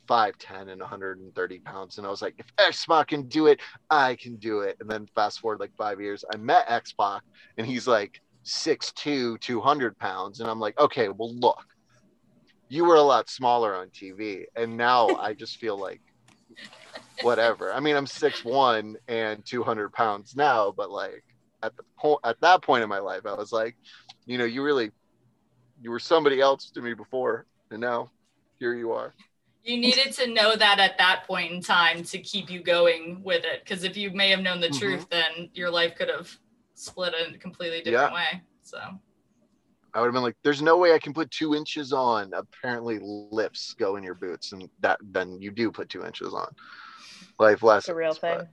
5'10 and 130 pounds. And I was like, if X can do it, I can do it. And then fast forward like five years, I met X Pac and he's like 6'2, 200 pounds. And I'm like, okay, well, look, you were a lot smaller on TV. And now [LAUGHS] I just feel like whatever. I mean, I'm six one and 200 pounds now, but like at the point at that point in my life, I was like, you know, you really you were somebody else to me before, and now here you are. You needed to know that at that point in time to keep you going with it. Because if you may have known the Mhm. truth, then your life could have split in a completely different way. So I would have been like, "There's no way I can put two inches on." Apparently, lifts go in your boots, and that then you do put two inches on. Life lessons. It's a real but- thing.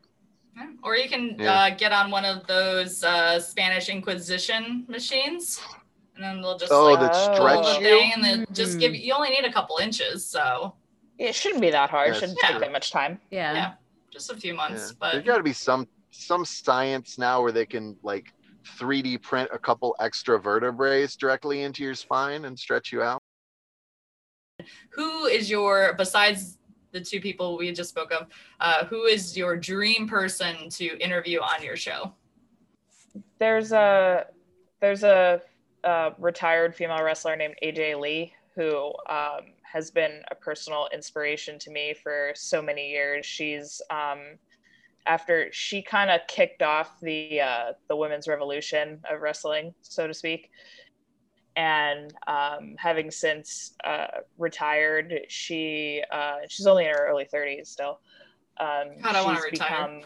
yeah. or you can Yeah. uh, get on one of those uh, Spanish Inquisition machines, and then they'll just Oh, like that Oh. the stretch you. and then just give you. You only need a couple inches, so It shouldn't be that hard. Yeah, It shouldn't it's take that much time. Yeah. yeah, just a few Yeah. months. There's But got to be some some science now where they can like 3D print a couple extra vertebrae directly into your spine and stretch you out. who is your besides the two people we just spoke of? Uh, who is your dream person to interview on your show? There's a there's a, uh retired female wrestler named AJ Lee who um, has been a personal inspiration to me for so many years. She's um, after she kind of kicked off the uh, the women's revolution of wrestling, so to speak. And um, having since uh, retired, she uh, she's only in her early 30s still. Um, God, I wanna she's retire. become-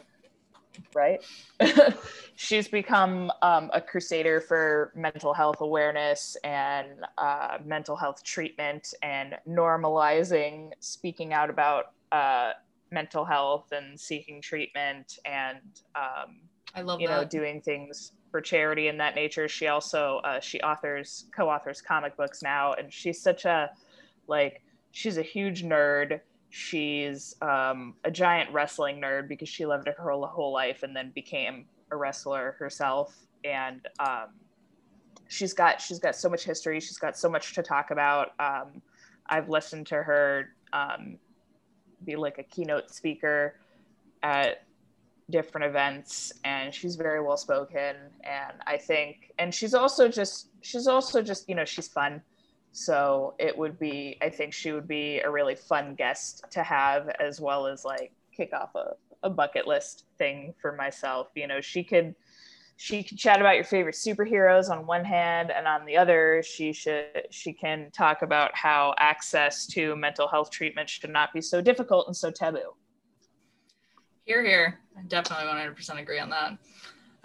right? [LAUGHS] she's become um, a crusader for mental health awareness and uh, mental health treatment and normalizing speaking out about uh, mental health and seeking treatment and um, I love you know doing things for charity and that nature. She also uh, she authors co-authors comic books now and she's such a like she's a huge nerd. She's um, a giant wrestling nerd because she loved it her whole, whole life and then became a wrestler herself. And um, she's got she's got so much history. She's got so much to talk about. Um, i've listened to her um, be like a keynote speaker at different events and she's very well spoken and i think and she's also just she's also just you know she's fun. So it would be i think she would be a really fun guest to have as well as like kick off a, a bucket list thing for myself. You know she could she can chat about your favorite superheroes on one hand and on the other she should she can talk about how access to mental health treatment should not be so difficult and so taboo Here, here. I definitely 100% agree on that.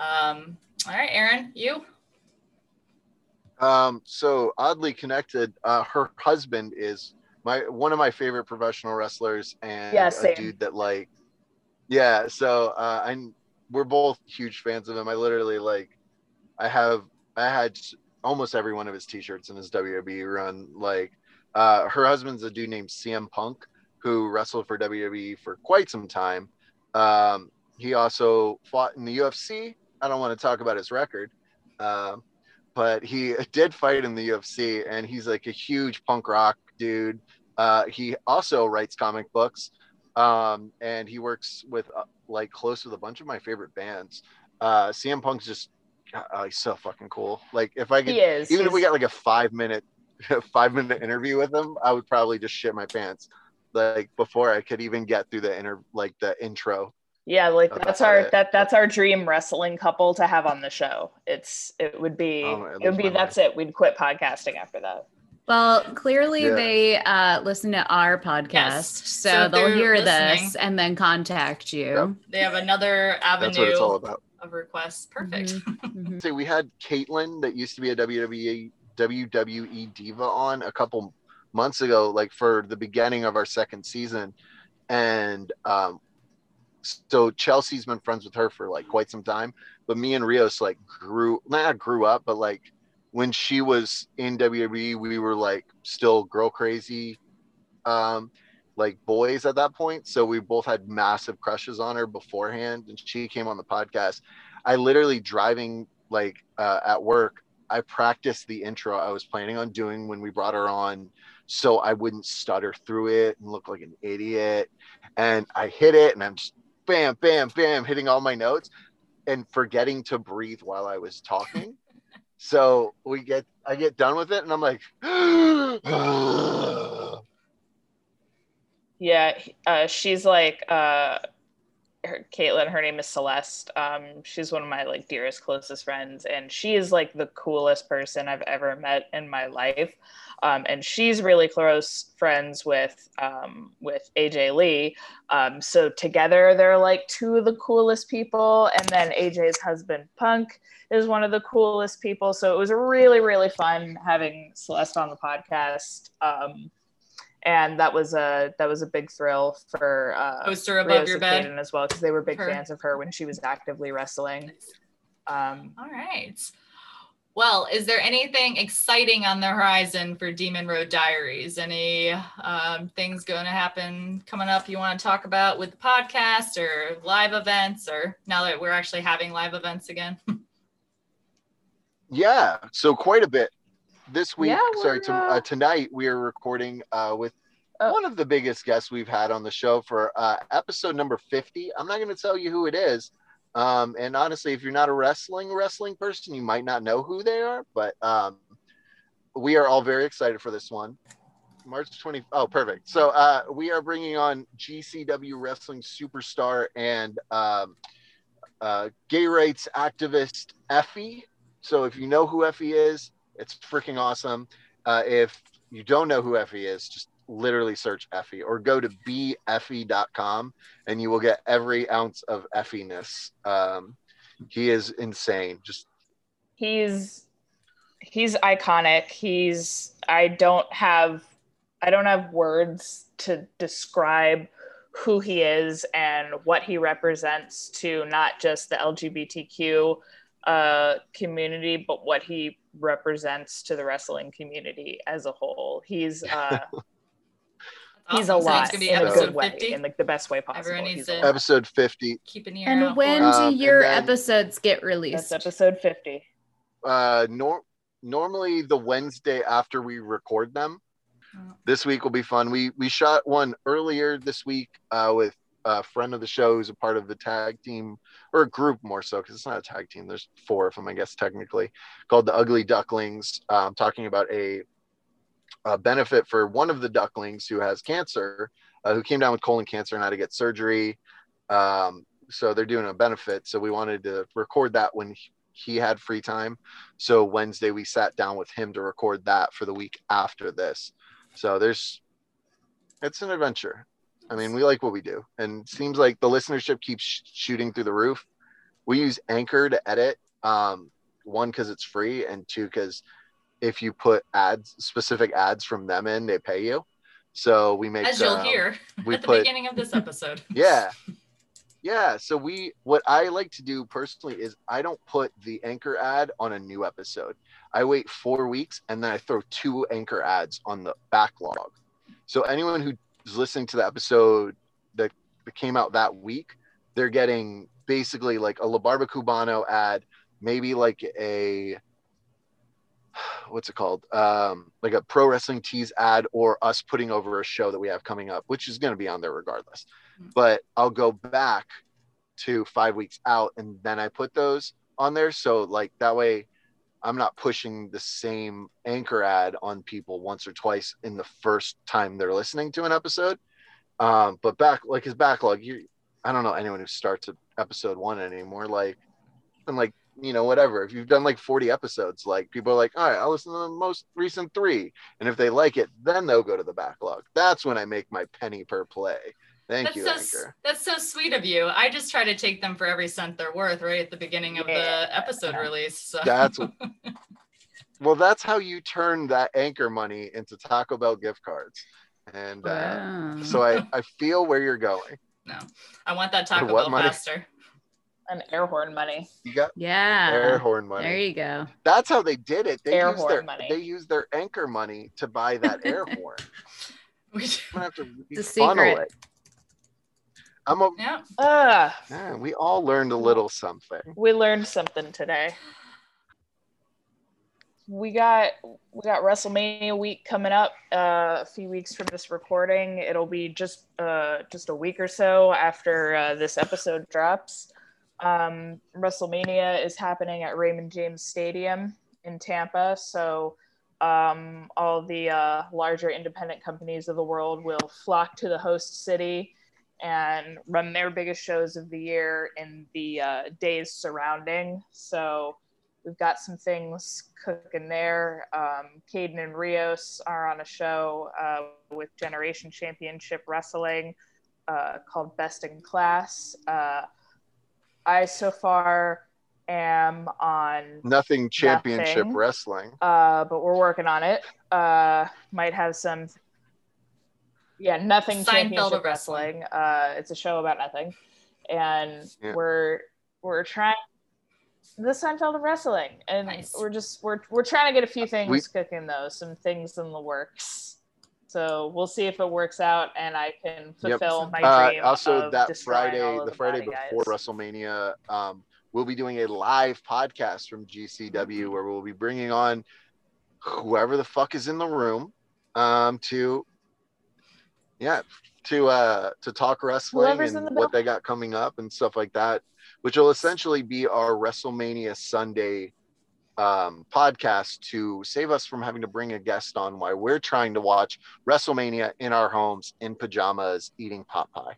Um, all right, Aaron, you? Um, so oddly connected, uh, her husband is my one of my favorite professional wrestlers and Yeah, a dude that like yeah, so uh I we're both huge fans of him. I literally like I have I had almost every one of his t-shirts in his WWE run. Like uh her husband's a dude named CM Punk who wrestled for WWE for quite some time. Um he also fought in the UFC. I don't want to talk about his record. Um but he [LAUGHS] did fight in the UFC and he's like a huge punk rock dude. Uh, he also writes comic books um, and he works with uh, like close with a bunch of my favorite bands. Uh, CM Punk's just uh, he's so fucking cool. Like if I could, he is even if we got like a five minute, [LAUGHS] five minute interview with him, I would probably just shit my pants. Like before I could even get through the inter, like the intro. Yeah, like that's our it. that that's our dream wrestling couple to have on the show. It's it would be Oh, it it would be that's it. We'd quit podcasting after that. Well, clearly Yeah. they uh, listen to our podcast, Yes. so, So they'll hear listening- this and then contact you. Yep. They have another avenue. That's what it's all about. of requests. Perfect. [LAUGHS] Mhm. say we had Kaitlyn that used to be a WWE WWE diva on a couple months ago, like for the beginning of our second season, and um, so Chelsea's been friends with her for like quite some time. But me and Rios like grew not grew up, but like when she was in WWE, we were like still girl crazy, um, like boys at that point. So we both had massive crushes on her beforehand, and she came on the podcast. I literally driving like uh, at work. I practiced the intro I was planning on doing when we brought her on, so I wouldn't stutter through it and look like an idiot. And I hit it, and I'm just bam, bam, bam, hitting all my notes and forgetting to breathe while I was talking. So we get, I get done with it, and I'm like, [GASPS] Yeah, uh, she's like uh, her, Kaitlyn. Her name is Celeste. Um, she's one of my like dearest, closest friends, and she is like the coolest person I've ever met in my life. Um, and she's really close friends with um, with AJ Lee. Um, so together, they're like two of the coolest people. And then AJ's husband, Punk, is one of the coolest people. So it was really, really fun having Celeste on the podcast. Um, and that was a that was a big thrill for uh, Poster above your bed. As well because they were big Her. fans of her when she was actively wrestling. Um, All right. Well, is there anything exciting on the horizon for Demon Road Diaries? Any um, things going to happen coming up you want to talk about with the podcast or live events or now that we're actually having live events again? [LAUGHS] Yeah, so quite a bit. This week, Yeah, sorry, to, uh, uh, tonight we are recording uh, with Oh. one of the biggest guests we've had on the show for uh, episode number 50. I'm not going to tell you who it is. Um, and honestly, if you're not a wrestling wrestling person, you might not know who they are, but um, we are all very excited for this one. March 20. Oh, perfect. So uh, we are bringing on GCW wrestling superstar and um, uh, gay rights activist Effy. So if you know who Effy is, it's freaking awesome. Uh, if you don't know who Effy is, just literally search Effy or go to beffie.com and you will get every ounce of Effy-ness. Um, he is insane. Just he's he's iconic. He's I don't have I don't have words to describe who he is and what he represents to not just the LGBTQ uh, community, but what he represents to the wrestling community as a whole. He's uh, [LAUGHS] he's a Awesome. So lot It's gonna be in a episode good way, 50. in like the best way possible. Everyone needs He's to- episode 50. Keep an ear And out when for it. do Um, your episodes get released? That's episode fifty. Uh, nor- normally the Wednesday after we record them. Oh. This week will be fun. We we shot one earlier this week uh, with a friend of the show who's a part of the tag team or a group more so because it's not a tag team. There's four of them, I guess technically, called the Ugly Ducklings. Um, talking about a, a benefit for one of the ducklings who has cancer, uh, who came down with colon cancer and had to get surgery. Um, so they're doing a benefit. So we wanted to record that when he, had free time. So Wednesday we sat down with him to record that for the week after this. So there's it's an adventure. I mean, we like what we do, and seems like the listenership keeps sh- shooting through the roof. We use Anchor to edit. Um, one because it's free, and two because if you put ads, specific ads from them in, they pay you. So we make As you'll um, hear we at the put beginning of this episode. [LAUGHS] yeah yeah so we what i like to do personally is i don't put the anchor ad on a new episode i wait four weeks and then i throw two anchor ads on the backlog so anyone who's listening to the episode that, that came out that week they're getting basically like a la barba cubano ad maybe like a what's it called um like a pro wrestling tees ad or us putting over a show that we have coming up which is going to be on there regardless but I'll go back to five weeks out and then I put those on there. So like that way I'm not pushing the same anchor ad on people once or twice in the first time they're listening to an episode. Um, but back like his backlog, you I don't know anyone who starts at episode one anymore. Like and like you know whatever if you've done like 40 episodes like people are like all right i'll listen to the most recent three and if they like it then they'll go to the backlog that's when i make my penny per play thank That's you so anchor that's so sweet of you. I just try to take them for every cent they're worth right at the beginning of Yeah. the episode release. So. That's [LAUGHS] well, that's how you turn that anchor money into Taco Bell gift cards. And uh, Wow. so I, I feel where you're going. No, I want that Taco what Bell money? faster. And air horn money. You got Yeah. air horn money. There you go. That's how they did it. They Air used horn their money. they used their anchor money to buy that air [LAUGHS] horn. We- I'm gonna have to [LAUGHS] The funnel secret. it. I'm a yeah. Uh, yeah, we all learned a little something. we learned something today. We got we got WrestleMania week coming up uh, a few weeks from this recording. It'll be just uh, just a week or so after uh, this episode drops. Um, WrestleMania is happening at Raymond James Stadium in Tampa, so um, all the uh, larger independent companies of the world will flock to the host city and run their biggest shows of the year in the uh, days surrounding. So we've got some things cooking there. Um, Caden and Rios are on a show uh, with Generation Championship Wrestling uh, called Best in Class. Uh, I so far am on Nothing championship Nothing. wrestling. uh, but we're working on it. Uh, might have some. Yeah, nothing Seinfeld championship wrestling. wrestling. Uh, it's a show about nothing, and Yeah. we're we're trying the Seinfeld of wrestling, and Nice. we're just we're we're trying to get a few things We- cooking though, some things in the works. So we'll see if it works out, and I can Yep. fulfill my Uh, dream. also, of that Friday, of the Friday before guys. WrestleMania, um, we'll be doing a live podcast from GCW where we'll be bringing on whoever the fuck is in the room um, to, yeah, to uh, to talk wrestling Whoever's and the what they got coming up and stuff like that, which will essentially be our WrestleMania Sunday um, podcast to save us from having to bring a guest on while we're trying to watch WrestleMania in our homes in pajamas eating pot pie.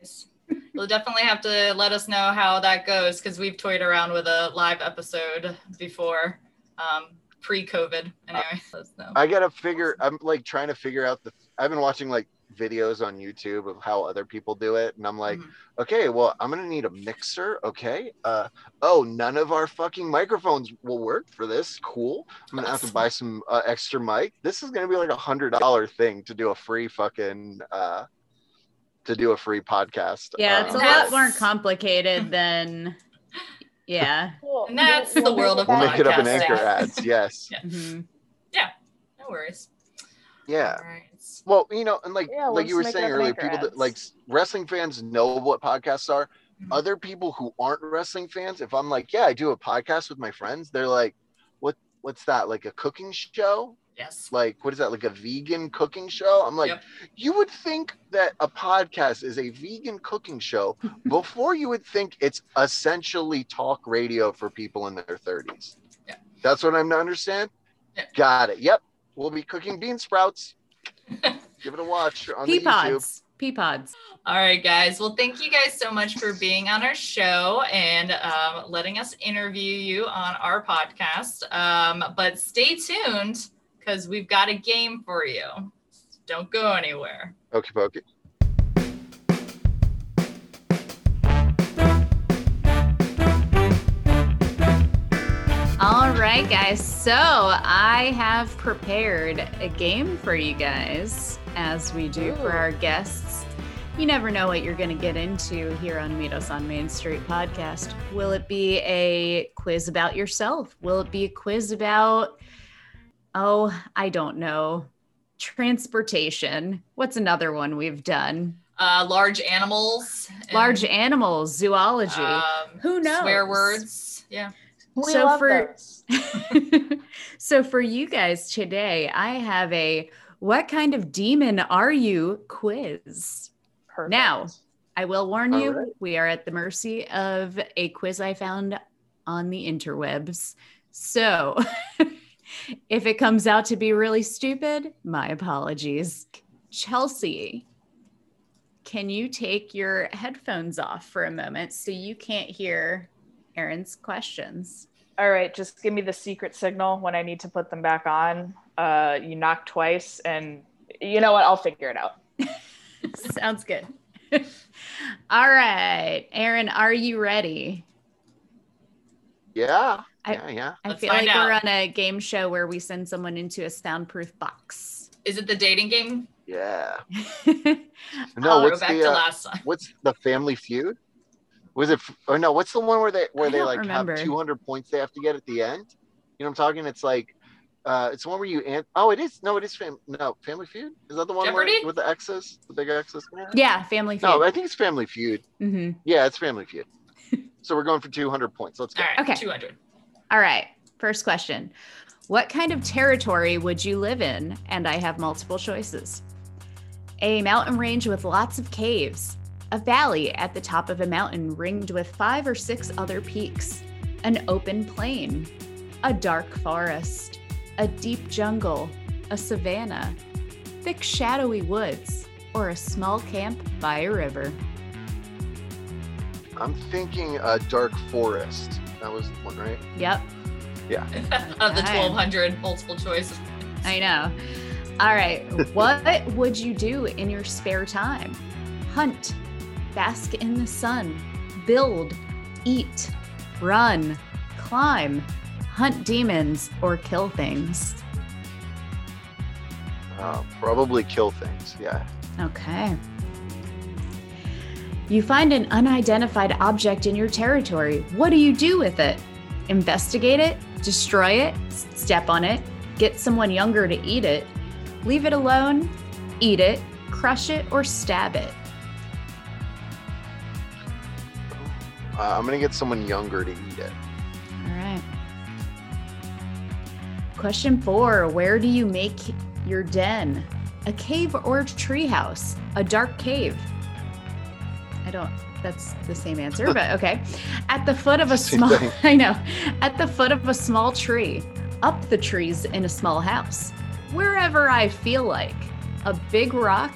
Nice. You'll definitely have to let us know how that goes because we've toyed around with a live episode before, um, pre-COVID. Anyway, know. I gotta figure. I'm like trying to figure out the. I've been watching like videos on YouTube of how other people do it, and I'm like, Mhm. okay, well, I'm gonna need a mixer. Okay. Uh oh, none of our fucking microphones will work for this. Cool. I'm gonna have to buy some uh, extra mic. This is gonna be like a hundred dollar thing to do a free fucking uh to do a free podcast. Yeah, it's a Um, lot That's- more complicated than yeah. [LAUGHS] Cool. And that's the world of We'll back. make it up in anchor ads. Yes. [LAUGHS] Yeah. Mhm. No worries. Yeah. All right. Well, you know, and like Yeah, like you were just make it saying earlier, anchor people that like wrestling fans know what podcasts are. Mhm. Other people who aren't wrestling fans, if I'm like, yeah, I do a podcast with my friends, they're like, what what's that? Like a cooking show? Yes. Like what is that? Like a vegan cooking show? I'm like, Yep. you would think that a podcast is a vegan cooking show [LAUGHS] before you would think it's essentially talk radio for people in their 30s. Yeah. That's what I'm to understand. Yeah. Got it. Yep. We'll be cooking bean sprouts. Give it a watch on Pea the YouTube. Pea pods. All right, guys. Well, thank you guys so much for being on our show and um, letting us interview you on our podcast. Um, but stay tuned because we've got a game for you. Don't go anywhere. Okay, pokey. Right, guys. So I have prepared a game for you guys, as we do for our guests. You never know what you're going to get into here on Meet Us on Main Street podcast. Will it be a quiz about yourself? Will it be a quiz about, oh, I don't know, transportation? What's another one we've done? Uh, large animals. and, Large animals, zoology. um, Who knows? Swear words. Yeah. We So love for- those. [LAUGHS] so for you guys today, I have a what kind of demon are you quiz. Perfect. Now, I will warn All you, right. we are at the mercy of a quiz I found on the interwebs. So [LAUGHS] if it comes out to be really stupid, my apologies. Chelsea, can you take your headphones off for a moment so you can't hear Aaron's questions? All right, just give me the secret signal when I need to put them back on. Uh, you knock twice, and you know what? I'll figure it out. [LAUGHS] Sounds good. [LAUGHS] All right. Aaron, are you ready? Yeah. I- yeah, yeah. I Let's feel find like we're on a game show where we send someone into a soundproof box. Is it the dating game? Yeah. no, [LAUGHS] No, I'll what's go back the to uh, last time. what's the family feud? Was it? Or no? What's the one where they where I they like remember. have 200 points they have to get at the end? You know what I'm talking? It's like. Uh, it's one where you an- oh it is no it is fam no Family Feud is that the one where, with the X's the big X's Yeah, Family Feud. no I think it's Family Feud hmm yeah it's Family Feud [LAUGHS] so we're going for 200 points let's go All right, Okay. 200. All right. First question. What kind of territory would you live in? And I have multiple choices. A mountain range with lots of caves, a valley at the top of a mountain ringed with five or six other peaks, an open plain, a dark forest, a deep jungle, a savanna, thick shadowy woods, or a small camp by a river. I'm thinking a dark forest that was the one right Yep, Yeah. [LAUGHS] of the 1200 multiple choice. I know. All right. [LAUGHS] What would you do in your spare time? Hunt, bask in the sun, build, eat, run, climb, hunt demons, or kill things. uh, probably kill things yeah Okay. You find an unidentified object in your territory. What do you do with it? Investigate it, destroy it, step on it, get someone younger to eat it, leave it alone, eat it, crush it, or stab it. Uh, I'm gonna get someone younger to eat it All right. Question four Where do you make your den? A cave or a treehouse? A dark cave? I don't, that's the same answer, but [LAUGHS] okay. At the foot of a small. [LAUGHS] I know, at the foot of a small tree, up the trees in a small house, wherever I feel like. A big rock,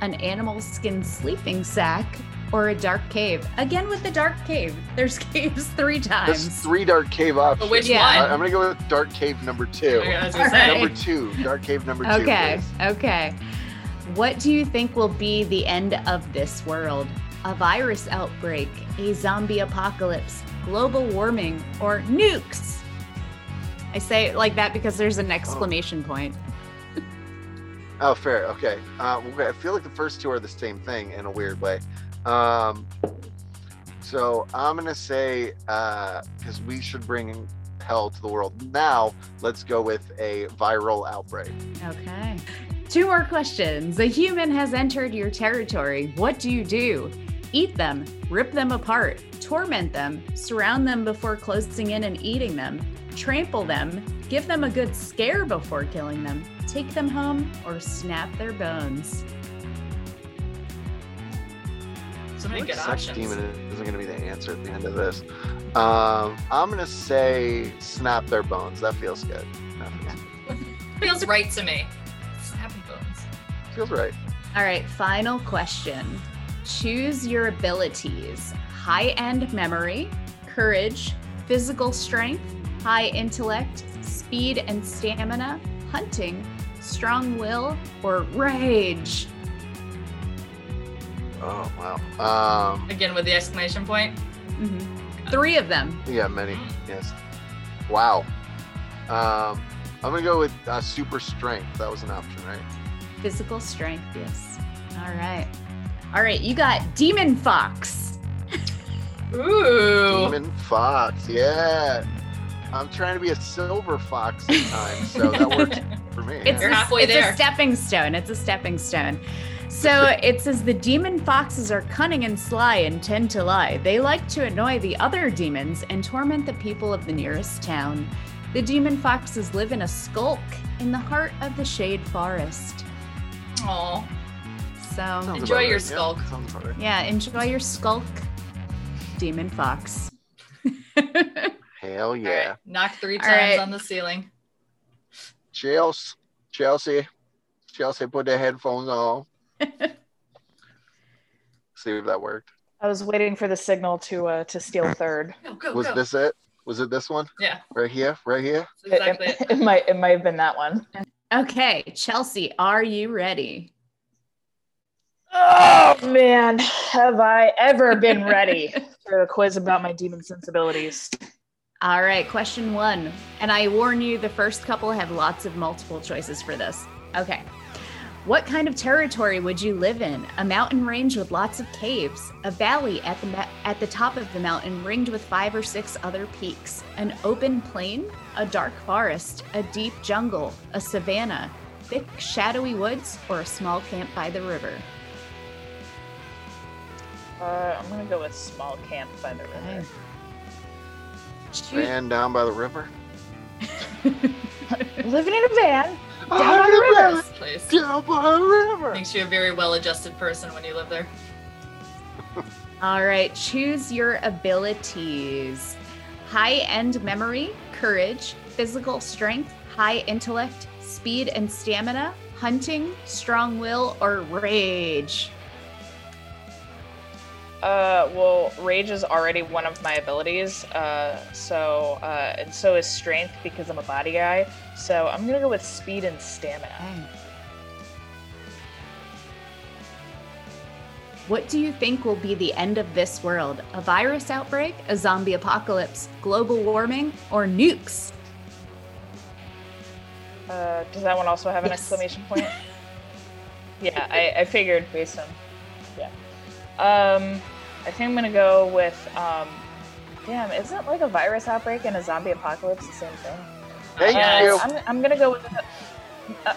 an animal skin sleeping sack, or a dark cave. Again with the dark cave. [LAUGHS] There's caves three times. There's three dark cave options. But which Yeah. I- one? I'm gonna go with dark cave number two. Okay, I was gonna All say. right. Number two, dark cave number two. Okay, please. okay. What do you think will be the end of this world? A virus outbreak, a zombie apocalypse, global warming, or nukes? I say it like that because there's an exclamation point. Oh, fair. Okay. Uh, okay. I feel like the first two are the same thing in a weird way. Um, so I'm gonna say because we should bring hell to the world now. Let's go with a viral outbreak. Okay. Two more questions. A human has entered your territory. What do you do? Eat them, rip them apart, torment them, surround them before closing in and eating them, trample them, give them a good scare before killing them, take them home, or snap their bones. So many Like good sex options. demon isn't gonna be the answer at the end of this. Um, I'm gonna say snap their bones. That feels good. That feels, [LAUGHS] Feels right to me. Snapping bones. feels right. All right, final question. Choose your abilities high end memory, courage, physical strength, high intellect, speed and stamina, hunting, strong will, or rage. Oh wow. Um, Again with the exclamation point. Mhm. Three of them. yeah, many. Yes. Wow. Um, I'm gonna go with uh, super strength. That was an option, right? Physical strength, yes. All right. All right, you got Demon Fox. Ooh. Demon fox. Yeah. I'm trying to be a silver fox this time, so that works [LAUGHS] for me. It's, You're a, halfway it's there. a stepping stone. It's a stepping stone. So it says the demon foxes are cunning and sly and tend to lie. They like to annoy the other demons and torment the people of the nearest town. The demon foxes live in a skulk in the heart of the shade forest. Aw. So Sounds Enjoy your right. skulk. Yeah, right. yeah, enjoy your skulk, demon fox. [LAUGHS] Hell yeah. right. Knock three times right. on the ceiling. Chelsea. Chelsea. Chelsea put their headphones on. [LAUGHS] See if that worked. I was waiting for the signal to uh, to steal [LAUGHS] third. Go, go, Was go. this it? Was it this one? Yeah, Right here? Right here? that's exactly it, it. it might it might have been that one. okay, Chelsea, are you ready? Oh man, have I ever been ready [LAUGHS] for a quiz about my demon sensibilities? All right, question one. And I warn you, the first couple have lots of multiple choices for this. Okay. What kind of territory would you live in? A mountain range with lots of caves, a valley at the ma- at the top of the mountain ringed with five or six other peaks, an open plain, a dark forest, a deep jungle, a savanna, thick shadowy woods, or a small camp by the river? Uh, I'm gonna go with small camp by the river. Okay. Choose- Van down by the river. [LAUGHS] Living in a van down by the river. Place Down by the river. makes you a very well-adjusted person when you live there. [LAUGHS] All right, choose your abilities high end memory, courage, physical strength, high intellect, speed and stamina, hunting, strong will, or rage. Uh, well, rage is already one of my abilities. Uh, so uh, and so is strength because I'm a body guy. So I'm gonna go with speed and stamina. What do you think will be the end of this world? A virus outbreak, a zombie apocalypse, global warming, or nukes? Uh, does that one also have an Yes. exclamation point? [LAUGHS] yeah, I, I figured based on. Um, I think I'm gonna go with um, damn, isn't like a virus outbreak and a zombie apocalypse the same thing? Thank Uh, you. I'm, I'm gonna go with a,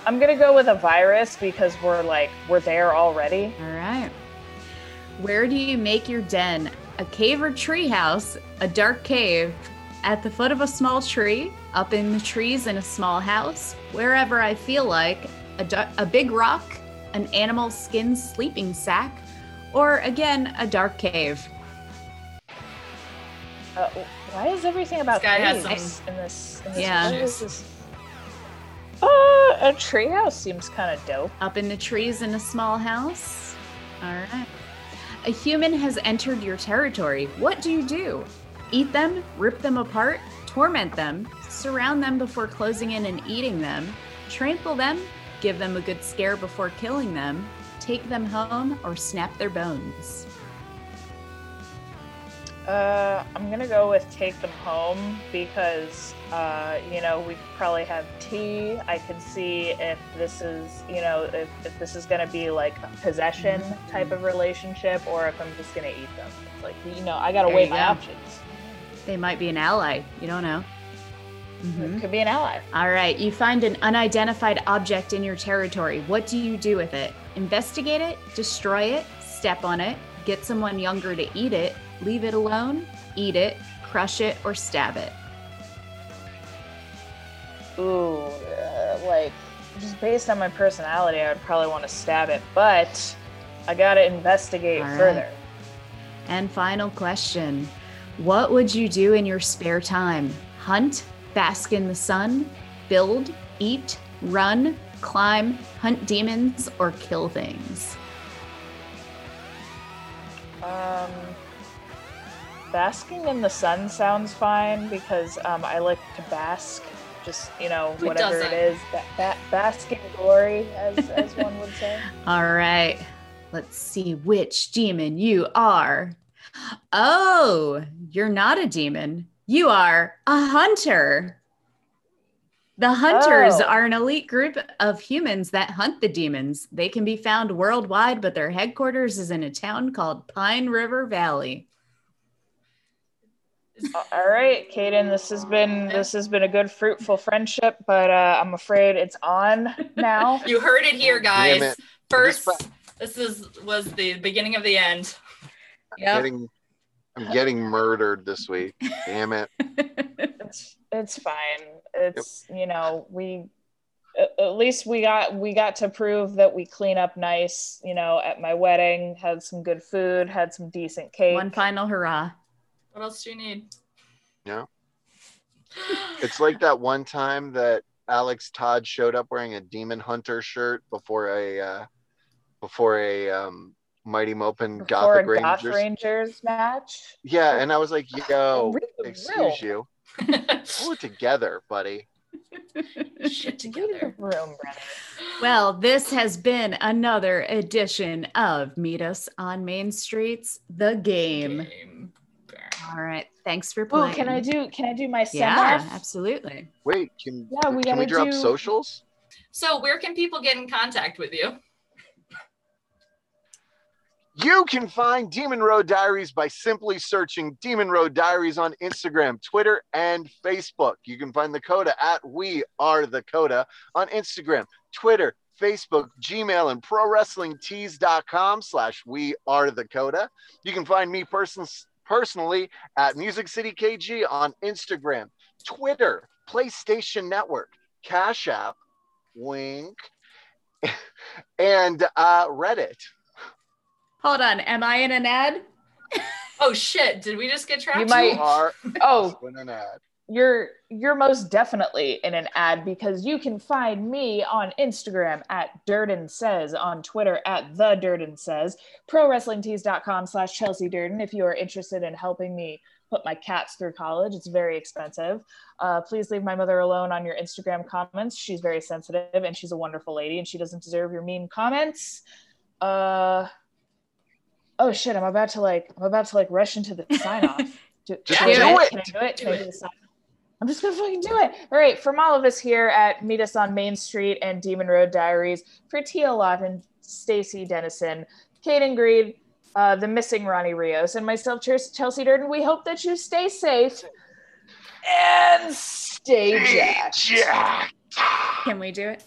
I'm gonna go with a virus because we're like we're there already. All right. Where do you make your den? A cave or tree house? A dark cave? At the foot of a small tree? Up in the trees in a small house? Wherever I feel like? A, da- a big rock? An animal skin sleeping sack? Or again, a dark cave? Uh, why is everything about This guy has caves some in this? In this Yeah. what is this? Uh, a treehouse seems kind of dope. Up in the trees in a small house? All right. A human has entered your territory. What do you do? Eat them, rip them apart, torment them, surround them before closing in and eating them, trample them, give them a good scare before killing them, take them home, or snap their bones. Uh, I'm gonna go with take them home because, uh, you know, we probably have tea. I can see if this is, you know, if, if this is gonna be like a possession type of relationship or if I'm just gonna eat them. It's like, you know, I gotta There weigh my go. options. They might be an ally. You don't know. Mhm. It could be an ally. All right, you find an unidentified object in your territory. What do you do with it? Investigate it, destroy it, step on it, get someone younger to eat it, leave it alone, eat it, crush it, or stab it. Ooh, uh, like just based on my personality, I would probably want to stab it, but I gotta investigate right. further. And final question What would you do in your spare time? Hunt, bask in the sun, build, eat, run, climb, hunt demons, or kill things? Um, basking in the sun sounds fine because um, I like to bask. Just you know, Who whatever doesn't? it is, ba- ba- bask in glory, as as one would say. [LAUGHS] All right. Let's see which demon you are. Oh, you're not a demon. You are a hunter. The hunters Oh. are an elite group of humans that hunt the demons. They can be found worldwide, but their headquarters is in a town called Pine River Valley. All right, Kaden, this has been this has been a good, fruitful friendship, but uh, I'm afraid it's on now. [LAUGHS] You heard it here, guys. it. First, This this is was the beginning of the end. Getting, I'm getting murdered this week. Damn it. [LAUGHS] it's it's fine. It's you know we at at least we got we got to prove that we clean up nice. You know, at my wedding, had some good food, had some decent cake. One final hurrah. What else do you need? Yeah. It's like that one time that Alex Todd showed up wearing a Demon Hunter shirt before a uh, before a um, Mighty Morphin before Gothic a Goth Rangers. Rangers match. Yeah, and I was like, "Yo, Read excuse room. you, [LAUGHS] pull it together, buddy." [LAUGHS] Shit together. the room. Well, this has been another edition of Meet Us on Main Streets, the game. Game. All right. Thanks for playing. can I do can I do my send Yeah, absolutely. Wait, can Yeah, we can we gotta drop do- socials? So where can people get in contact with you? You can find Demon Road Diaries by simply searching Demon Road Diaries on Instagram, Twitter, and Facebook. You can find the Coda at We Are the Coda on Instagram, Twitter, Facebook, Gmail, and ProWrestlingTees.com slash We Are the Coda. You can find me person- personally at Music City KG on Instagram, Twitter, PlayStation Network, Cash App, wink, [LAUGHS] and uh, Reddit. Hold on. Am I in an ad? Oh shit! Did we just get trapped? You might- You are [LAUGHS] Oh, in an ad. you're you're most definitely in an ad because you can find me on Instagram at Durden Says, on Twitter at the Durden Says, ProWrestlingTees.com slash Chelsea Durden if you are interested in helping me put my cats through college. It's very expensive. Uh, please leave my mother alone on your Instagram comments. She's very sensitive and she's a wonderful lady and she doesn't deserve your mean comments. Uh oh shit, I'm about to like I'm about to like rush into the sign off. [LAUGHS] Do, Just can I do it. it. Can I do it? Can I Do do the sign I'm just gonna fucking do it. All right, from all of us here at Meet Us on Main Street and Demon Road Diaries, for Tia Lawton, Stacy Dennison, Kaden Greed, uh, the missing Ronnie Rios, and myself, Chelsea Durden, we hope that you stay safe and stay jacked. Jack. Can we do it?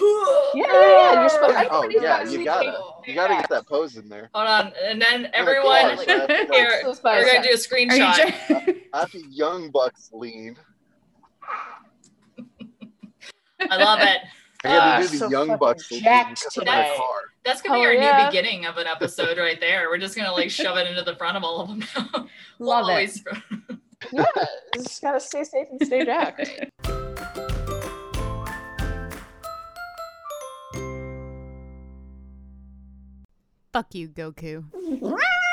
Yeah, [SIGHS] yeah, yeah. You're supposed. Oh yeah, gotta you gotta, Jack. You gotta get that pose in there. Hold on, and then everyone call it, so I have to, like, here, Let's buy we're gonna do a Are you screenshot. trying? I have young bucks lean. I love it. [LAUGHS] I gotta do the so young bucks lean jacked because today. car. That's gonna be Oh, our yeah. new beginning of an episode right there. We're just gonna like shove it into the front of all of them now. We'll [LAUGHS] Love it. always- [LAUGHS] Yeah, just gotta stay safe and stay jacked. Fuck you, Goku. [LAUGHS]